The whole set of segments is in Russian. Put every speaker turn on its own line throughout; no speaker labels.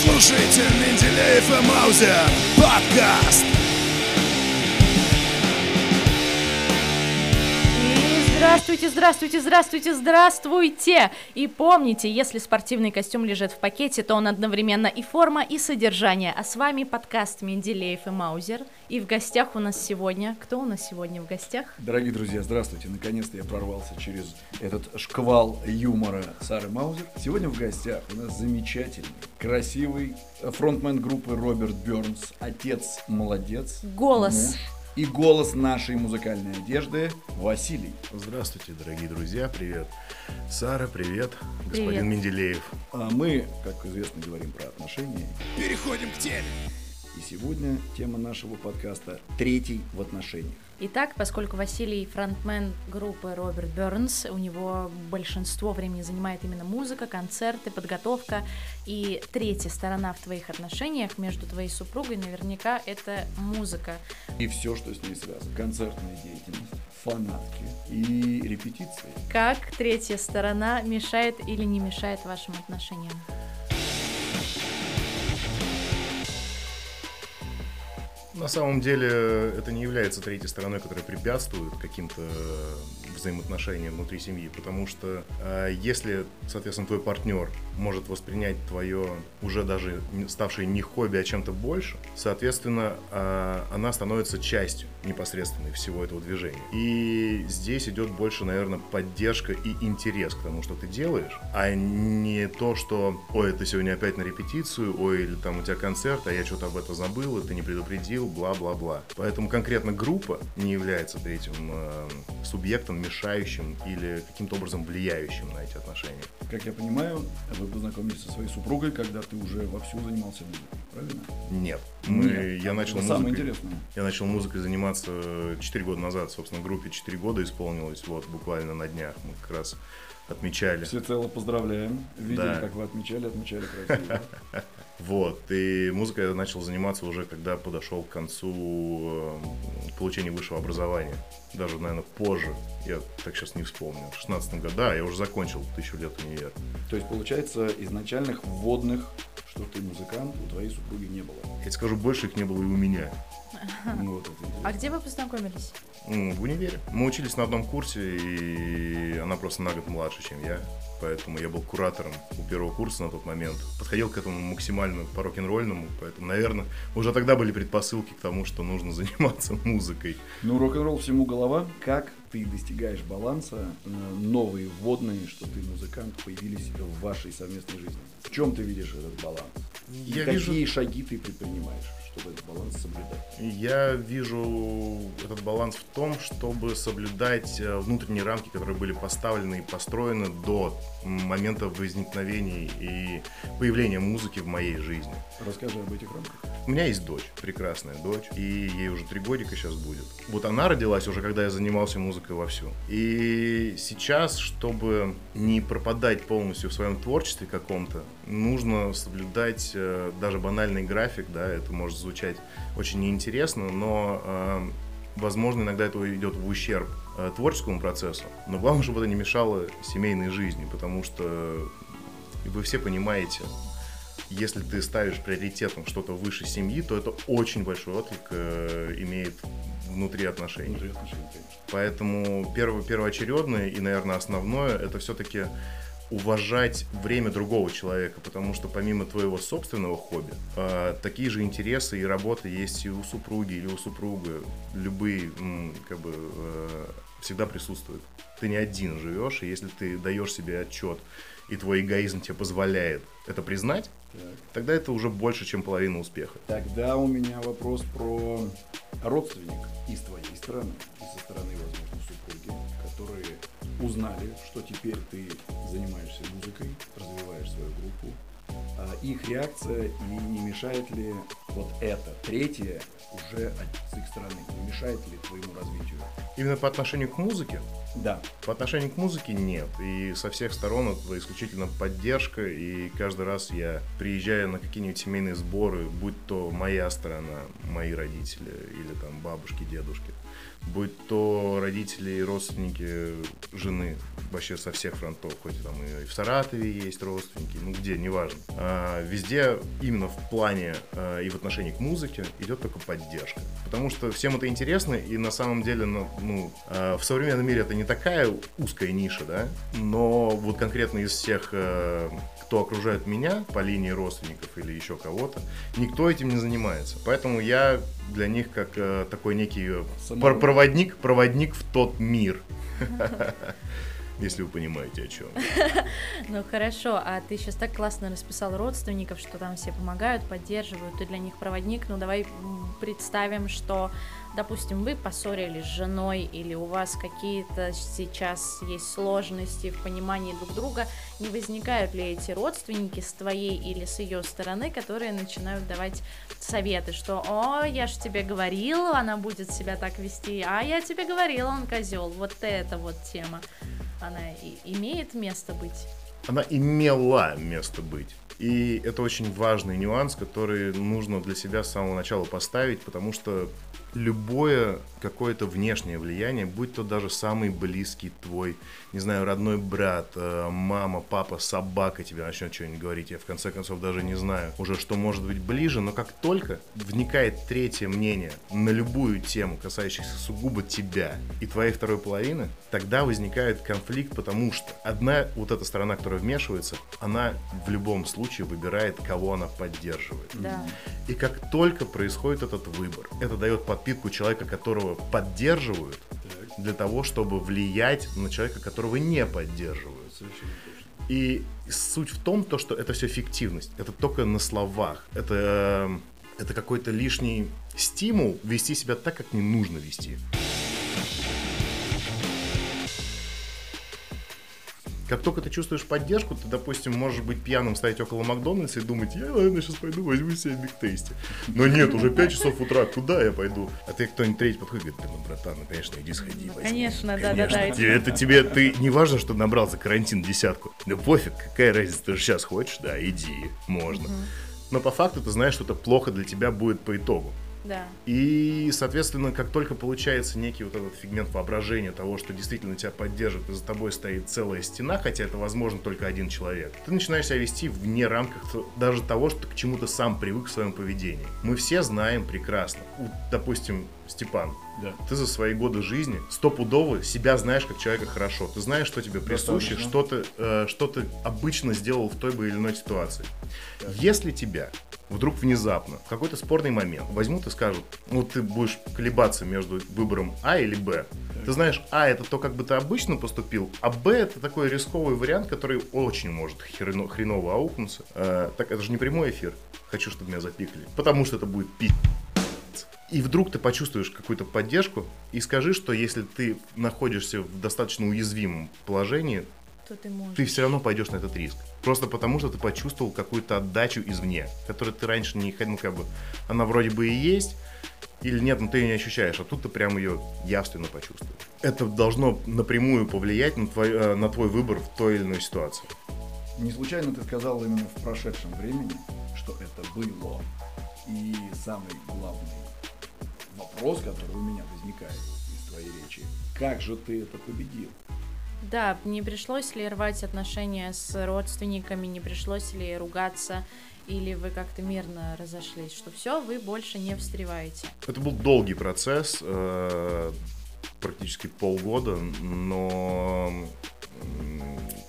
слушаете Менделеев и Маузер подкаст.
Здравствуйте, здравствуйте, здравствуйте, здравствуйте! И помните, если спортивный костюм лежит в пакете, то он одновременно и форма, и содержание. А с вами подкаст Менделеев и Маузер. И в гостях у нас сегодня... Кто у нас сегодня в гостях?
Дорогие друзья, здравствуйте. Наконец-то я прорвался через этот шквал юмора Сары Маузер. Сегодня в гостях у нас замечательный, красивый фронтмен группы Роберт Бернс, отец молодец,
Голос.
муж и голос нашей музыкальной одежды Василий.
Здравствуйте, дорогие друзья, привет. Сара, привет, господин
Привет.
Менделеев.
А мы, как известно, говорим про отношения.
Переходим к теме.
И сегодня тема нашего подкаста «Третий в отношениях».
Итак, поскольку Василий фронтмен группы Роберт Бернс, у него большинство времени занимает именно музыка, концерты, подготовка. И третья сторона в твоих отношениях между твоей супругой наверняка это музыка.
И все, что с ней связано. Концертная деятельность, фанатки и репетиции.
Как третья сторона мешает или не мешает вашим отношениям?
На самом деле это не является третьей стороной, которая препятствует каким-то взаимоотношениям внутри семьи, потому что э, если, соответственно, твой партнер может воспринять твое уже даже ставшее не хобби, а чем-то больше, соответственно, э, она становится частью непосредственной всего этого движения. И здесь идет больше, наверное, поддержка и интерес к тому, что ты делаешь, а не то, что, ой, ты сегодня опять на репетицию, ой, или там у тебя концерт, а я что-то об этом забыл, и ты не предупредил, бла-бла-бла. Поэтому конкретно группа не является третьим э, субъектом, мешающим или каким-то образом влияющим на эти отношения.
Как я понимаю, вы познакомились со своей супругой, когда ты уже вовсю занимался музыкой, правильно?
Нет. Мы,
Нет.
я начал
Это самое
музыкой-
интересное.
Я начал музыкой заниматься 4 года назад, собственно, группе 4 года исполнилось, вот, буквально на днях мы как раз отмечали.
Всецело поздравляем. Видели,
Да.
как вы отмечали, отмечали красиво.
Вот, и музыкой я начал заниматься уже, когда подошел к концу э, получения высшего образования. Даже, наверное, позже, я так сейчас не вспомню, в 16 году, да, я уже закончил тысячу лет универ.
То есть, получается, изначальных вводных, что ты музыкант, у твоей супруги не было.
Я тебе скажу, больше их не было и у меня.
Ну, вот.
А где вы познакомились?
В универе. Мы учились на одном курсе, и она просто на год младше, чем я. Поэтому я был куратором у первого курса на тот момент. Подходил к этому максимально по рок-н-ролльному. Поэтому, наверное, уже тогда были предпосылки к тому, что нужно заниматься музыкой.
Ну, рок-н-ролл всему голова. Как ты достигаешь баланса, э, новые вводные, что ты музыкант, появились в вашей совместной жизни? В чем ты видишь этот баланс? И
Я
какие
вижу-
шаги ты предпринимаешь, чтобы этот баланс соблюдать?
Я вижу этот баланс в том, чтобы соблюдать э, внутренние рамки, которые были поставлены и построены до момента возникновения и появления музыки в моей жизни.
Расскажи об этих рамках.
У меня есть дочь, прекрасная дочь, и ей уже три годика сейчас будет. Вот она родилась уже, когда я занимался музыкой вовсю. И сейчас, чтобы не пропадать полностью в своем творчестве каком-то, нужно соблюдать э, даже банальный график, да, это может звучать очень неинтересно, но э, возможно иногда это идет в ущерб э, творческому процессу. Но главное, чтобы это не мешало семейной жизни, потому что вы все понимаете, если ты ставишь приоритетом что-то выше семьи, то это очень большой отклик э, имеет внутри отношений.
Внутри отношений.
Поэтому перво, первоочередное и, наверное, основное это все-таки уважать время другого человека, потому что помимо твоего собственного хобби, э, такие же интересы и работы есть и у супруги или у супруга. Любые, м, как бы, э, всегда присутствуют. Ты не один живешь, и если ты даешь себе отчет, и твой эгоизм тебе позволяет это признать,
Так.
тогда это уже больше, чем половина успеха.
Тогда у меня вопрос про родственник и с твоей стороны, и со стороны, возможно, супруги, которые узнали, что теперь ты занимаешься музыкой, развиваешь свою группу. А Их реакция и не мешает ли вот это, третье, уже от- с их стороны, не мешает ли твоему развитию?
Именно по отношению к музыке
Да,
По отношению к музыке нет. И со всех сторон это исключительно поддержка. И каждый раз я приезжаю на какие-нибудь семейные сборы, будь то моя сторона, мои родители или там бабушки, дедушки, будь то родители и родственники жены вообще со всех фронтов, хоть там и в Саратове есть родственники, ну где, неважно. а, везде именно в плане а, и в отношении к музыке идет только поддержка. Потому что всем это интересно, и на самом деле ну, ну, а, в современном мире это не такая узкая ниша, да, но вот конкретно из всех а, кто окружает меня по линии родственников или еще кого-то, никто этим не занимается. Поэтому я для них как э, такой некий пр- проводник, проводник в тот мир. Если вы понимаете, о чем.
Ну хорошо, а ты сейчас так классно расписал родственников, что там все помогают, поддерживают, ты для них проводник. Ну давай представим, что допустим, вы поссорились с женой или у вас какие-то сейчас есть сложности в понимании друг друга, не возникают ли эти родственники с твоей или с ее стороны, которые начинают давать советы, что «О, я же тебе говорила, она будет себя так вести, а я тебе говорила, он козел». Вот эта вот тема, она имеет место быть?
Она имела место быть. И это очень важный нюанс, который нужно для себя с самого начала поставить, потому что любое какое-то внешнее влияние, будь то даже самый близкий твой, не знаю, родной брат, э, мама, папа, собака тебе начнет что-нибудь говорить, я в конце концов даже не знаю уже, что может быть ближе, но как только вникает третье мнение на любую тему, касающуюся сугубо тебя и твоей второй половины, тогда возникает конфликт, потому что одна вот эта сторона, которая вмешивается, она в любом случае выбирает, кого она поддерживает.
Да.
И как только происходит этот выбор, это дает подпитку человека, которого поддерживают, для того, чтобы влиять на человека, которого не поддерживают.
Совершенно точно.
И суть в том, то, что это все фиктивность. Это только на словах. Это, э, это какой-то лишний стимул вести себя так, как не нужно вести. Как только ты чувствуешь поддержку, ты, допустим, можешь быть пьяным, стоять около Макдональдса и думать, я, наверное, сейчас пойду возьму себе Биг Тейсти. Но нет, уже 5 часов утра, куда я пойду? А ты кто-нибудь третий подходит, говорит, ну, братан, ну, конечно, иди сходи, возьми.
Конечно, да, да, да.
это тебе, ты, не важно, что набрал за карантин десятку. Да пофиг, какая разница, ты же сейчас хочешь, да, иди, можно. Но по факту ты знаешь, что это плохо для тебя будет по итогу.
Да.
И, соответственно, как только получается некий вот этот фигмент воображения того, что действительно тебя поддерживает, и за тобой стоит целая стена, хотя это возможно только один человек, ты начинаешь себя вести вне рамках даже того, что к чему ты сам привык в своем поведении. Мы все знаем прекрасно. Допустим, Степан,
Да.
ты за свои годы жизни стопудово себя знаешь как человека хорошо. Ты знаешь, что тебе присуще, что ты, э, что ты обычно сделал в той или иной ситуации. Если тебя вдруг внезапно в какой-то спорный момент возьмут и скажут, ну ты будешь колебаться между выбором А или Б. Ты знаешь, А это то, как бы ты обычно поступил, а Б это такой рисковый вариант, который очень может хрено- хреново аукнуться. Э, так это же не прямой эфир. Хочу, чтобы меня запикали. Потому что это будет пи***. И вдруг ты почувствуешь какую-то поддержку и скажи, что если ты находишься в достаточно уязвимом положении,
То ты можешь.
ты все равно пойдешь на этот риск. Просто потому, что ты почувствовал какую-то отдачу извне, которую ты раньше не ну, как бы, она вроде бы и есть, или нет, но ты ее не ощущаешь, а тут ты прям ее явственно почувствуешь. Это должно напрямую повлиять на твой, э, на твой выбор в той или иной ситуации.
Не случайно ты сказал именно в прошедшем времени, что это было. И самый главный вопрос, который у меня возникает из твоей речи, как же ты это победил?
Да, не пришлось ли рвать отношения с родственниками, не пришлось ли ругаться, или вы как-то мирно разошлись, что все, вы больше не встреваете.
Это был долгий процесс, э, практически полгода, но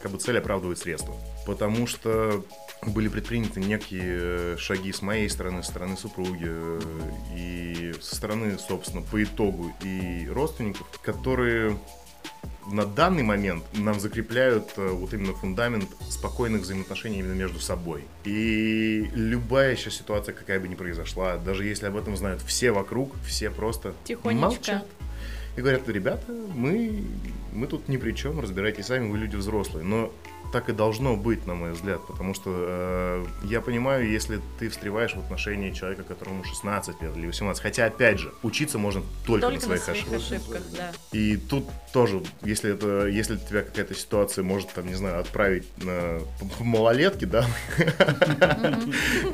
как бы цель оправдывает средства. Потому что были предприняты некие шаги с моей стороны, со стороны супруги э, и со стороны, собственно, по итогу и родственников, которые на данный момент нам закрепляют э, вот именно фундамент спокойных взаимоотношений именно между собой. И любая сейчас ситуация, какая бы ни произошла, даже если об этом знают все вокруг, все просто
Тихонечко.
молчат. И говорят, ребята, мы, мы тут ни при чем, разбирайтесь сами, вы люди взрослые. Но так и должно быть, на мой взгляд, потому что э, я понимаю, если ты встреваешь в отношении человека, которому 16 лет или 18, хотя, опять же, учиться можно только,
Только
на своих ошибках.
ошибках, да.
И тут тоже, если это, если тебя какая-то ситуация может, там, не знаю, отправить на малолетки, да,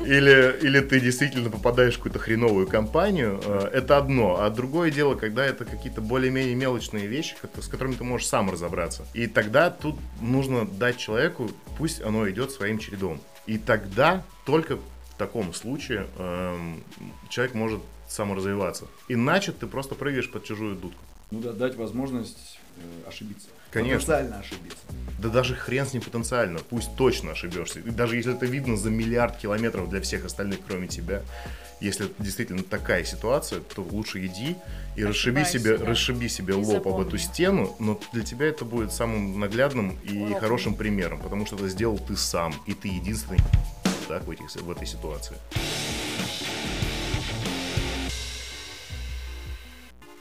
или, или ты действительно попадаешь в какую-то хреновую компанию, э, это одно. А другое дело, когда это какие-то более-менее мелочные вещи, с которыми ты можешь сам разобраться. И тогда тут нужно дать человеку, пусть оно идет своим чередом. И тогда, только в таком случае, эм, человек может саморазвиваться. Иначе ты просто прыгаешь под чужую дудку.
Ну да, дать возможность э, ошибиться.
Конечно.
Потенциально ошибиться.
Да даже хрен с ним потенциально, пусть точно ошибешься. И даже если это видно за миллиард километров для всех остальных, кроме тебя, если это действительно такая ситуация, то лучше иди и расшиби себе, расшиби себе
И
лоб об эту
запомни.
стену, но для тебя это будет самым наглядным и
Уроком.
хорошим примером, потому что это сделал ты сам, и ты единственный так, в, этих, в этой ситуации.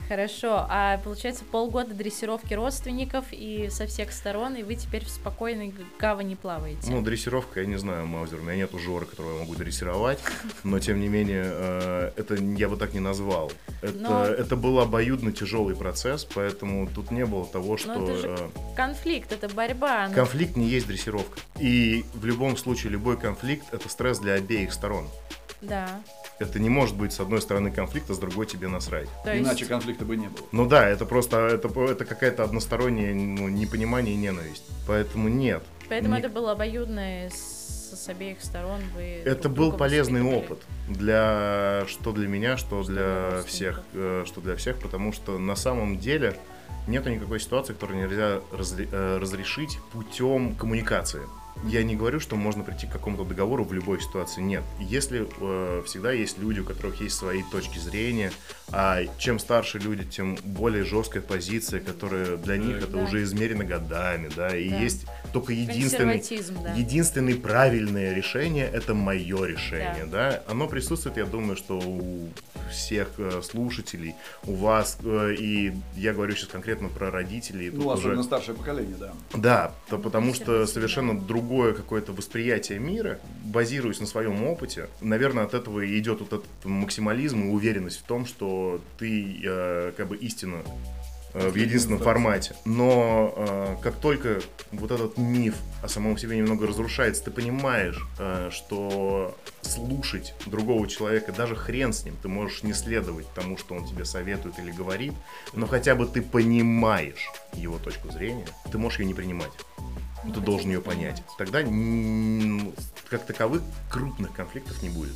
Хорошо, а получается полгода дрессировки родственников и со всех сторон, и вы теперь в спокойной гавани плаваете.
Ну, дрессировка, я не знаю, Маузер, у меня нет Жора, которого я могу дрессировать, но тем не менее, э, это я бы так не назвал. Это,
Но-
это был обоюдно тяжелый процесс, поэтому тут не было того, что...
это же
э,
Конфликт, это борьба. ну,
Конфликт не есть дрессировка. И в любом случае любой конфликт это стресс для обеих сторон.
Да.
Это не может быть с одной стороны конфликт, а с другой тебе насрать.
То есть,
Иначе конфликта бы не было.
Ну да, это просто это, это какая-то односторонняя ну, непонимание и ненависть. Поэтому нет.
поэтому
Ни-
это было обоюдное с, с обеих сторон. Вы
Это был полезный опыт для что для меня, что
Что
для всех, э, что для всех, потому что на самом деле нету никакой ситуации, которую нельзя разре- э, разрешить путем коммуникации. Я не говорю, что можно прийти к какому-то договору в любой ситуации. Нет. Если э, всегда есть люди, у которых есть свои точки зрения, а чем старше люди, тем более жесткая позиция, которая для них это
Да.
уже измерено годами, да, и
Да.
есть только единственный,
Консерватизм, да.
единственный правильное решение это мое решение, да. Оно присутствует, я думаю, что у всех э, слушателей, у вас, э, и я говорю сейчас конкретно про родителей,
Ну, особенно
уже
старшее поколение, да.
да, то потому что совершенно другое какое-то восприятие мира, базируясь на своем опыте, наверное, от этого и идет вот этот максимализм и уверенность в том, что ты э, как бы истина э, в единственном формате. Но э, как только вот этот миф о самом себе немного разрушается, ты понимаешь, э, что слушать другого человека, даже хрен с ним, ты можешь не следовать тому, что он тебе советует или говорит, но хотя бы ты понимаешь его точку зрения, ты можешь ее не принимать. Ты должен ее понять. Тогда как таковых крупных конфликтов не будет.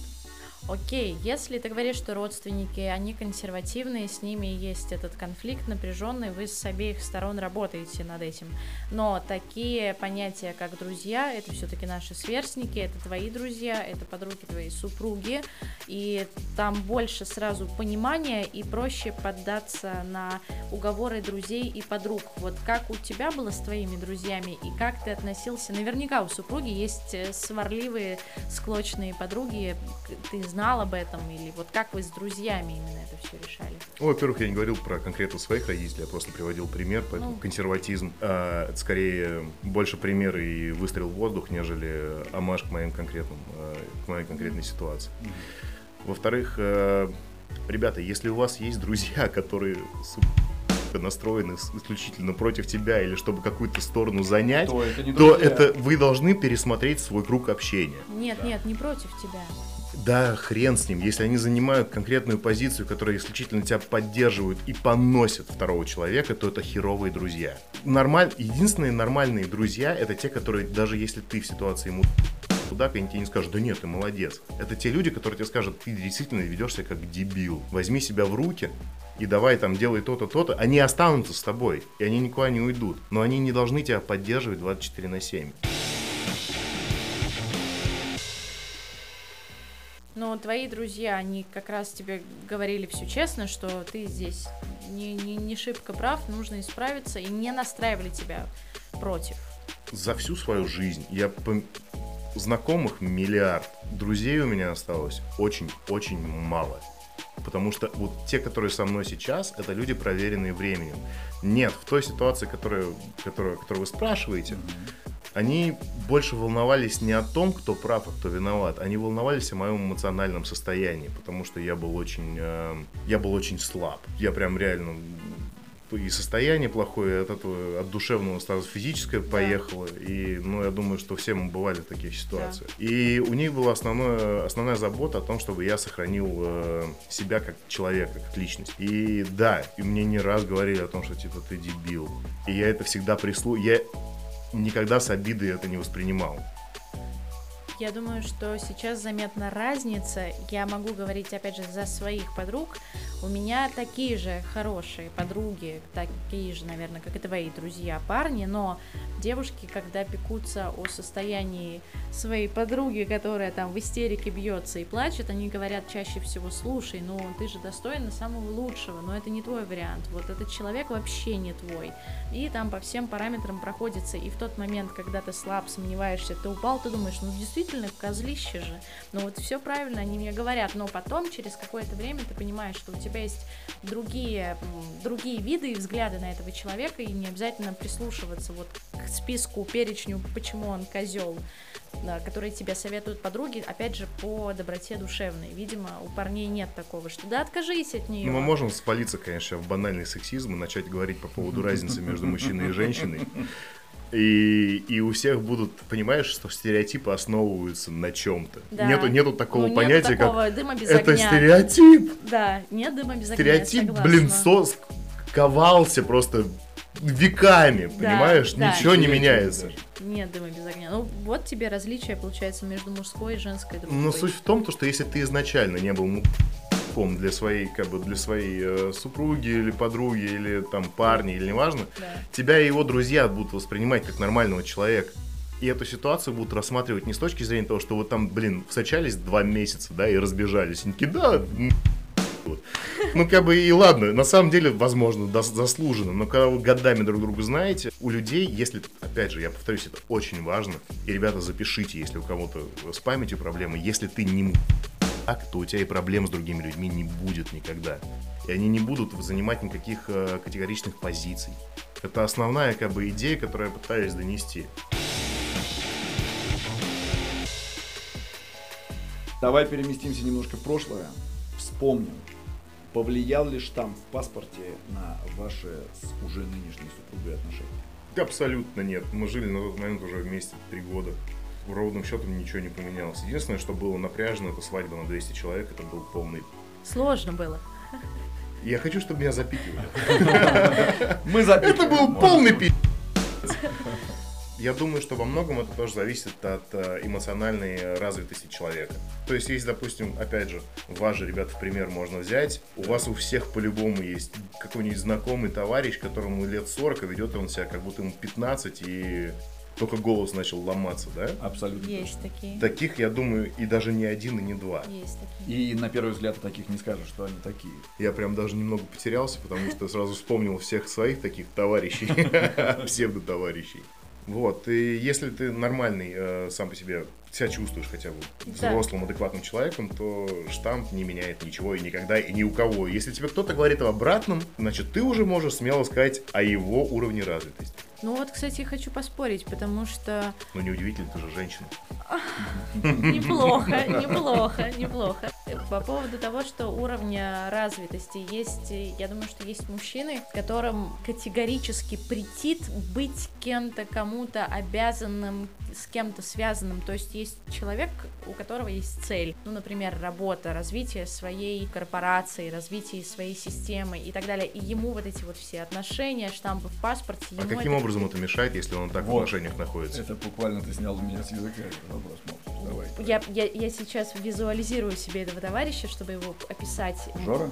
Окей, если ты говоришь, что родственники, они консервативные, с ними есть этот конфликт напряженный, вы с обеих сторон работаете над этим. Но такие понятия, как друзья, это все-таки наши сверстники, это твои друзья, это подруги твоей супруги, и там больше сразу понимания и проще поддаться на уговоры друзей и подруг. Вот как у тебя было с твоими друзьями и как ты относился? Наверняка у супруги есть э, сварливые, склочные подруги, ты знал об этом или вот как вы с друзьями именно это все решали?
Ну, во-первых, я не говорил про конкретно своих родителей, я просто приводил пример, поэтому
Ну.
консерватизм а, это скорее больше пример и выстрел в воздух, нежели амаш к моим конкретным, э, к моей конкретной ситуации. Во-вторых, э, ребята, если у вас есть друзья, которые настроены исключительно против тебя или чтобы какую-то сторону занять,
То это не
то
друзья.
это вы должны пересмотреть свой круг общения.
Нет, нет, не против тебя.
Да, хрен с ним. Если они занимают конкретную позицию, которая исключительно тебя поддерживают и поносят второго человека, то это херовые друзья. Нормаль... Единственные нормальные друзья это те, которые, даже если ты в ситуации ему кудак, они тебе не скажут, да нет, ты молодец. Это те люди, которые тебе скажут, ты действительно ведешь себя как дебил. Возьми себя в руки и давай там делай то-то, то-то. Они останутся с тобой, и они никуда не уйдут. Но они не должны тебя поддерживать 24 на 7.
Но твои друзья, они как раз тебе говорили все честно, что ты здесь не, не, не шибко прав, нужно исправиться, и не настраивали тебя против.
за всю свою жизнь я пом- знакомых миллиард, друзей у меня осталось очень-очень мало. Потому что вот те, которые со мной сейчас, это люди, проверенные временем. Нет, в той ситуации, которую, которую, которую вы спрашиваете, они больше волновались не о том, кто прав, а кто виноват. Они волновались о моем эмоциональном состоянии, потому что я был очень, э, я был очень слаб. Я прям реально и состояние плохое, от этого, от душевного сразу физическое поехало. И, ну, я думаю, что все мы бывали в таких ситуациях. И у них была основная, основная забота о том, чтобы я сохранил э, себя как человека, как личность. И да, и мне не раз говорили о том, что типа ты дебил. И я это всегда прислу... Я никогда с обидой это не воспринимал.
Я думаю, что сейчас заметна разница. Я могу говорить, опять же, за своих подруг. У меня такие же хорошие подруги, такие же, наверное, как и твои друзья, парни, но девушки, когда пекутся о состоянии своей подруги, которая там в истерике бьется и плачет, они говорят чаще всего, слушай, ну ты же достойна самого лучшего, но это не твой вариант, вот этот человек вообще не твой. И там по всем параметрам проходится, и в тот момент, когда ты слаб, сомневаешься, ты упал, ты думаешь, ну действительно, козлище же, ну вот все правильно, они мне говорят, но потом, через какое-то время, ты понимаешь, что у тебя есть другие, другие виды и взгляды на этого человека, и не обязательно прислушиваться вот к списку, перечню, почему он козел, которые тебе советуют подруги, опять же, по доброте душевной. Видимо, у парней нет такого, что да откажись от нее.
Ну, мы можем спалиться, конечно, в банальный сексизм и начать говорить по поводу разницы между мужчиной и женщиной. И, и у всех будут, понимаешь, что стереотипы основываются на чем-то. Да. Нету, нету такого ну, понятия, нету такого
как дыма без
это
огня.
стереотип.
Да, нет дыма без
стереотип,
огня.
Стереотип, блин, сос ковался просто веками, да, понимаешь? Да. Ничего не меняется.
Нет дыма без огня. Ну, вот тебе различие, получается, между мужской и женской дружбой.
Но суть в том, то, что если ты изначально не был мужиком для своей, как бы, для своей э, супруги или подруги, или там парня, или неважно, да. тебя и его друзья будут воспринимать как нормального человека. И эту ситуацию будут рассматривать не с точки зрения того, что вот там, блин, встречались два месяца, да, и разбежались. Они такие, да, ну, как бы и ладно, на самом деле, возможно, заслуженно, но когда вы годами друг друга знаете, у людей, если, опять же, я повторюсь, это очень важно, и, ребята, запишите, если у кого-то с памятью проблемы, если ты не так, то у тебя и проблем с другими людьми не будет никогда. И они не будут занимать никаких э, категоричных позиций. Это основная как бы идея, которую я пытаюсь донести.
Давай переместимся немножко в прошлое. Вспомним, Повлиял ли штамп в паспорте на ваши с уже нынешней супругой отношения?
Абсолютно нет. Мы жили на тот момент уже вместе три года. Ровным счетом ничего не поменялось. Единственное, что было напряжено, это свадьба на 200 человек. Это был полный...
Сложно было.
Я хочу, чтобы меня запикивали.
Мы запикивали.
Это был полный пи***. Я думаю, что во многом это тоже зависит от э, эмоциональной развитости человека. То есть, если, допустим, опять же, вас же, ребят, в пример можно взять, у вас у всех по-любому есть какой-нибудь знакомый товарищ, которому лет 40, и ведет он себя как будто ему 15, и только голос начал ломаться, да?
Абсолютно.
Есть точно. такие.
Таких, я думаю, и даже не один, и не два.
Есть такие.
И на первый взгляд таких не скажешь, что они такие.
Я прям даже немного потерялся, потому что сразу вспомнил всех своих таких товарищей, псевдо-товарищей. Вот, и если ты нормальный э, сам по себе себя чувствуешь хотя бы взрослым, адекватным человеком, то штамп не меняет ничего и никогда, и ни у кого. Если тебе кто-то говорит об обратном, значит, ты уже можешь смело сказать о его уровне развитости.
Ну вот, кстати, хочу поспорить, потому что...
Ну неудивительно, ты же женщина.
Неплохо, неплохо, неплохо. По поводу того, что уровня развитости есть, я думаю, что есть мужчины, которым категорически претит быть кем-то, кому-то обязанным, с кем-то связанным. То есть есть человек, у которого есть цель. Ну, например, работа, развитие своей корпорации, развитие своей системы и так далее. И ему вот эти вот все отношения, штампы в паспорте.
А каким это... образом это мешает, если он так вот. в отношениях находится?
Это буквально ты снял у меня с языка этот вопрос. Давай.
Я, я, я сейчас визуализирую себе этого товарища, чтобы его описать.
Жора?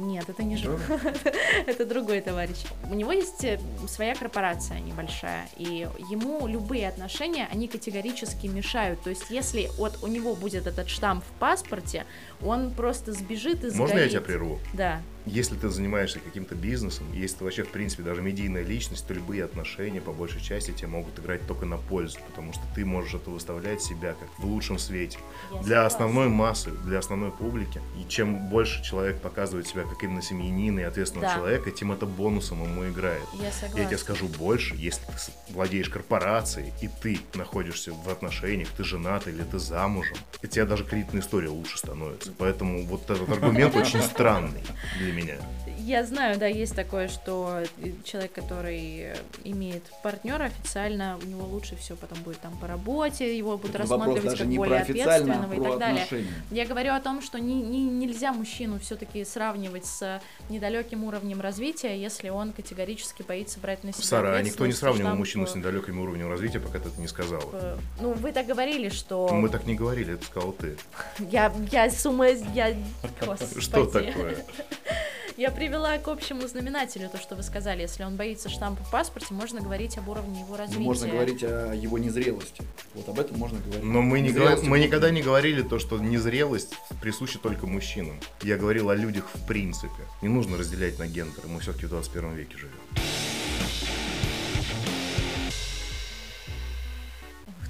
Нет, это не Жора. это другой товарищ. У него есть э, своя корпорация небольшая, и ему любые отношения, они категорически мешают. То есть, если вот у него будет этот штамп в паспорте, он просто сбежит и сгорит.
Можно я тебя прерву?
Да.
Если ты занимаешься каким-то бизнесом, если ты вообще, в принципе, даже медийная личность, то любые отношения, по большей части, тебе могут играть только на пользу, потому что ты можешь это выставлять себя как в лучшем свете. Я для согласна. основной массы, для основной публики. И чем больше человек показывает себя как именно семьянина и ответственного да. человека, тем это бонусом ему играет.
Я, согласна.
Я тебе скажу больше, если ты владеешь корпорацией, и ты находишься в отношениях, ты женат или ты замужем, и тебе даже кредитная история лучше становится. Поэтому вот этот аргумент очень странный для меня.
Я знаю, да, есть такое, что человек, который имеет партнера официально, у него лучше все потом будет там по работе, его будут
Вопрос
рассматривать
даже
как
не
более
про официально, а
ответственного и так далее.
отношения.
Я говорю о том, что не, не- нельзя мужчину все-таки сравнивать с недалеким уровнем развития, если он категорически боится брать на себя
Сара, а никто не сравнивал
штамп,
мужчину с недалеким уровнем развития, пока ты это не сказала.
э, Ну, вы так говорили, что
Мы так не говорили, это сказал ты.
я, я с ума, я, господи.
Что такое?
Я привела к общему знаменателю то, что вы сказали. Если он боится штампа в паспорте, можно говорить об уровне его
Ну,
развития.
Можно говорить о его незрелости. Вот об этом можно говорить.
Но мы, не говор- мы никогда не говорили то, что незрелость присуща только мужчинам. Я говорил о людях в принципе. Не нужно разделять на гендер, мы все-таки в 21 веке живем.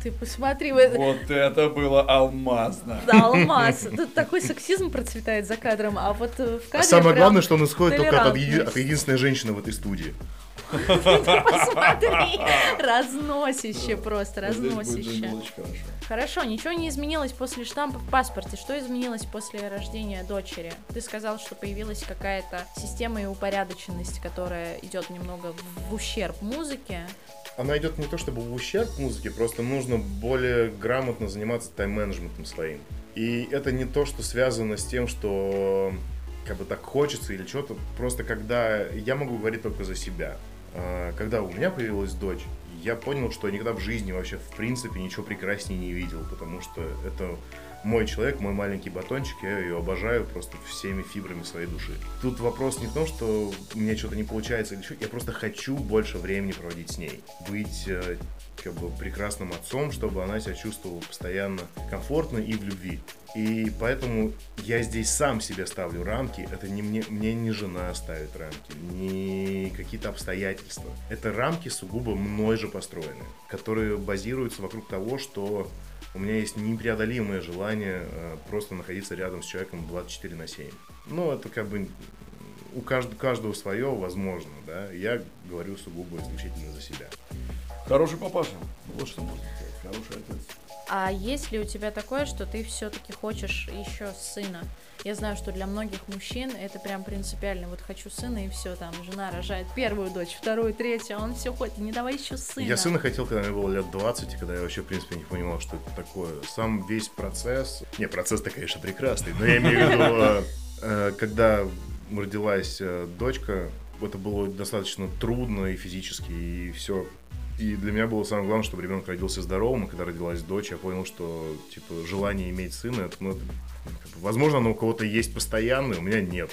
Ты, посмотри.
Вот это было алмазно.
Да, алмаз. Тут такой сексизм процветает за кадром, а вот э, в
А
кадре
самое
прям-
главное, что он исходит только от, еди- от единственной женщины в этой студии.
Посмотри, разносище просто, разносище.
хорошо.
Ничего не изменилось после штампа в паспорте. Что изменилось после рождения дочери? Ты сказал, что появилась какая-то система и упорядоченность, которая идет немного в ущерб музыке.
Она идет не то чтобы в ущерб музыке, просто нужно более грамотно заниматься тайм-менеджментом своим. И это не то, что связано с тем, что как бы так хочется или что-то. Просто когда я могу говорить только за себя. А, Когда у меня появилась дочь, я понял, что я никогда в жизни вообще в принципе ничего прекраснее не видел, потому что это мой человек, мой маленький батончик, я ее обожаю просто всеми фибрами своей души. Тут вопрос не в том, что у меня что-то не получается или что, я просто хочу больше времени проводить с ней, быть э, как бы прекрасным отцом, чтобы она себя чувствовала постоянно комфортно и в любви. И поэтому я здесь сам себе ставлю рамки. Это не мне, мне не жена ставит рамки, не какие-то обстоятельства. Это рамки сугубо мной же построены, которые базируются вокруг того, что у меня есть непреодолимое желание э, просто находиться рядом с человеком 24 на 7. Ну, это как бы у каждого, каждого свое, возможно, да. Я говорю сугубо исключительно за себя.
Хороший папаша. Вот что можно сказать. Хороший отец.
А есть ли у тебя такое, что ты все-таки хочешь еще сына? Я знаю, что для многих мужчин это прям принципиально. Вот хочу сына и все, там жена рожает первую дочь, вторую, третью, а он все хочет. Не давай еще сына.
Я сына хотел, когда мне было лет 20, и когда я вообще, в принципе, не понимал, что это такое. Сам весь процесс... Не, процесс-то, конечно, прекрасный, но я имею в виду, э, когда родилась э, дочка, это было достаточно трудно и физически, и все. И для меня было самое главное, чтобы ребенок родился здоровым, и когда родилась дочь, я понял, что, типа, желание иметь сына, это, ну, это, бы, возможно, оно у кого-то есть постоянное, у меня нет.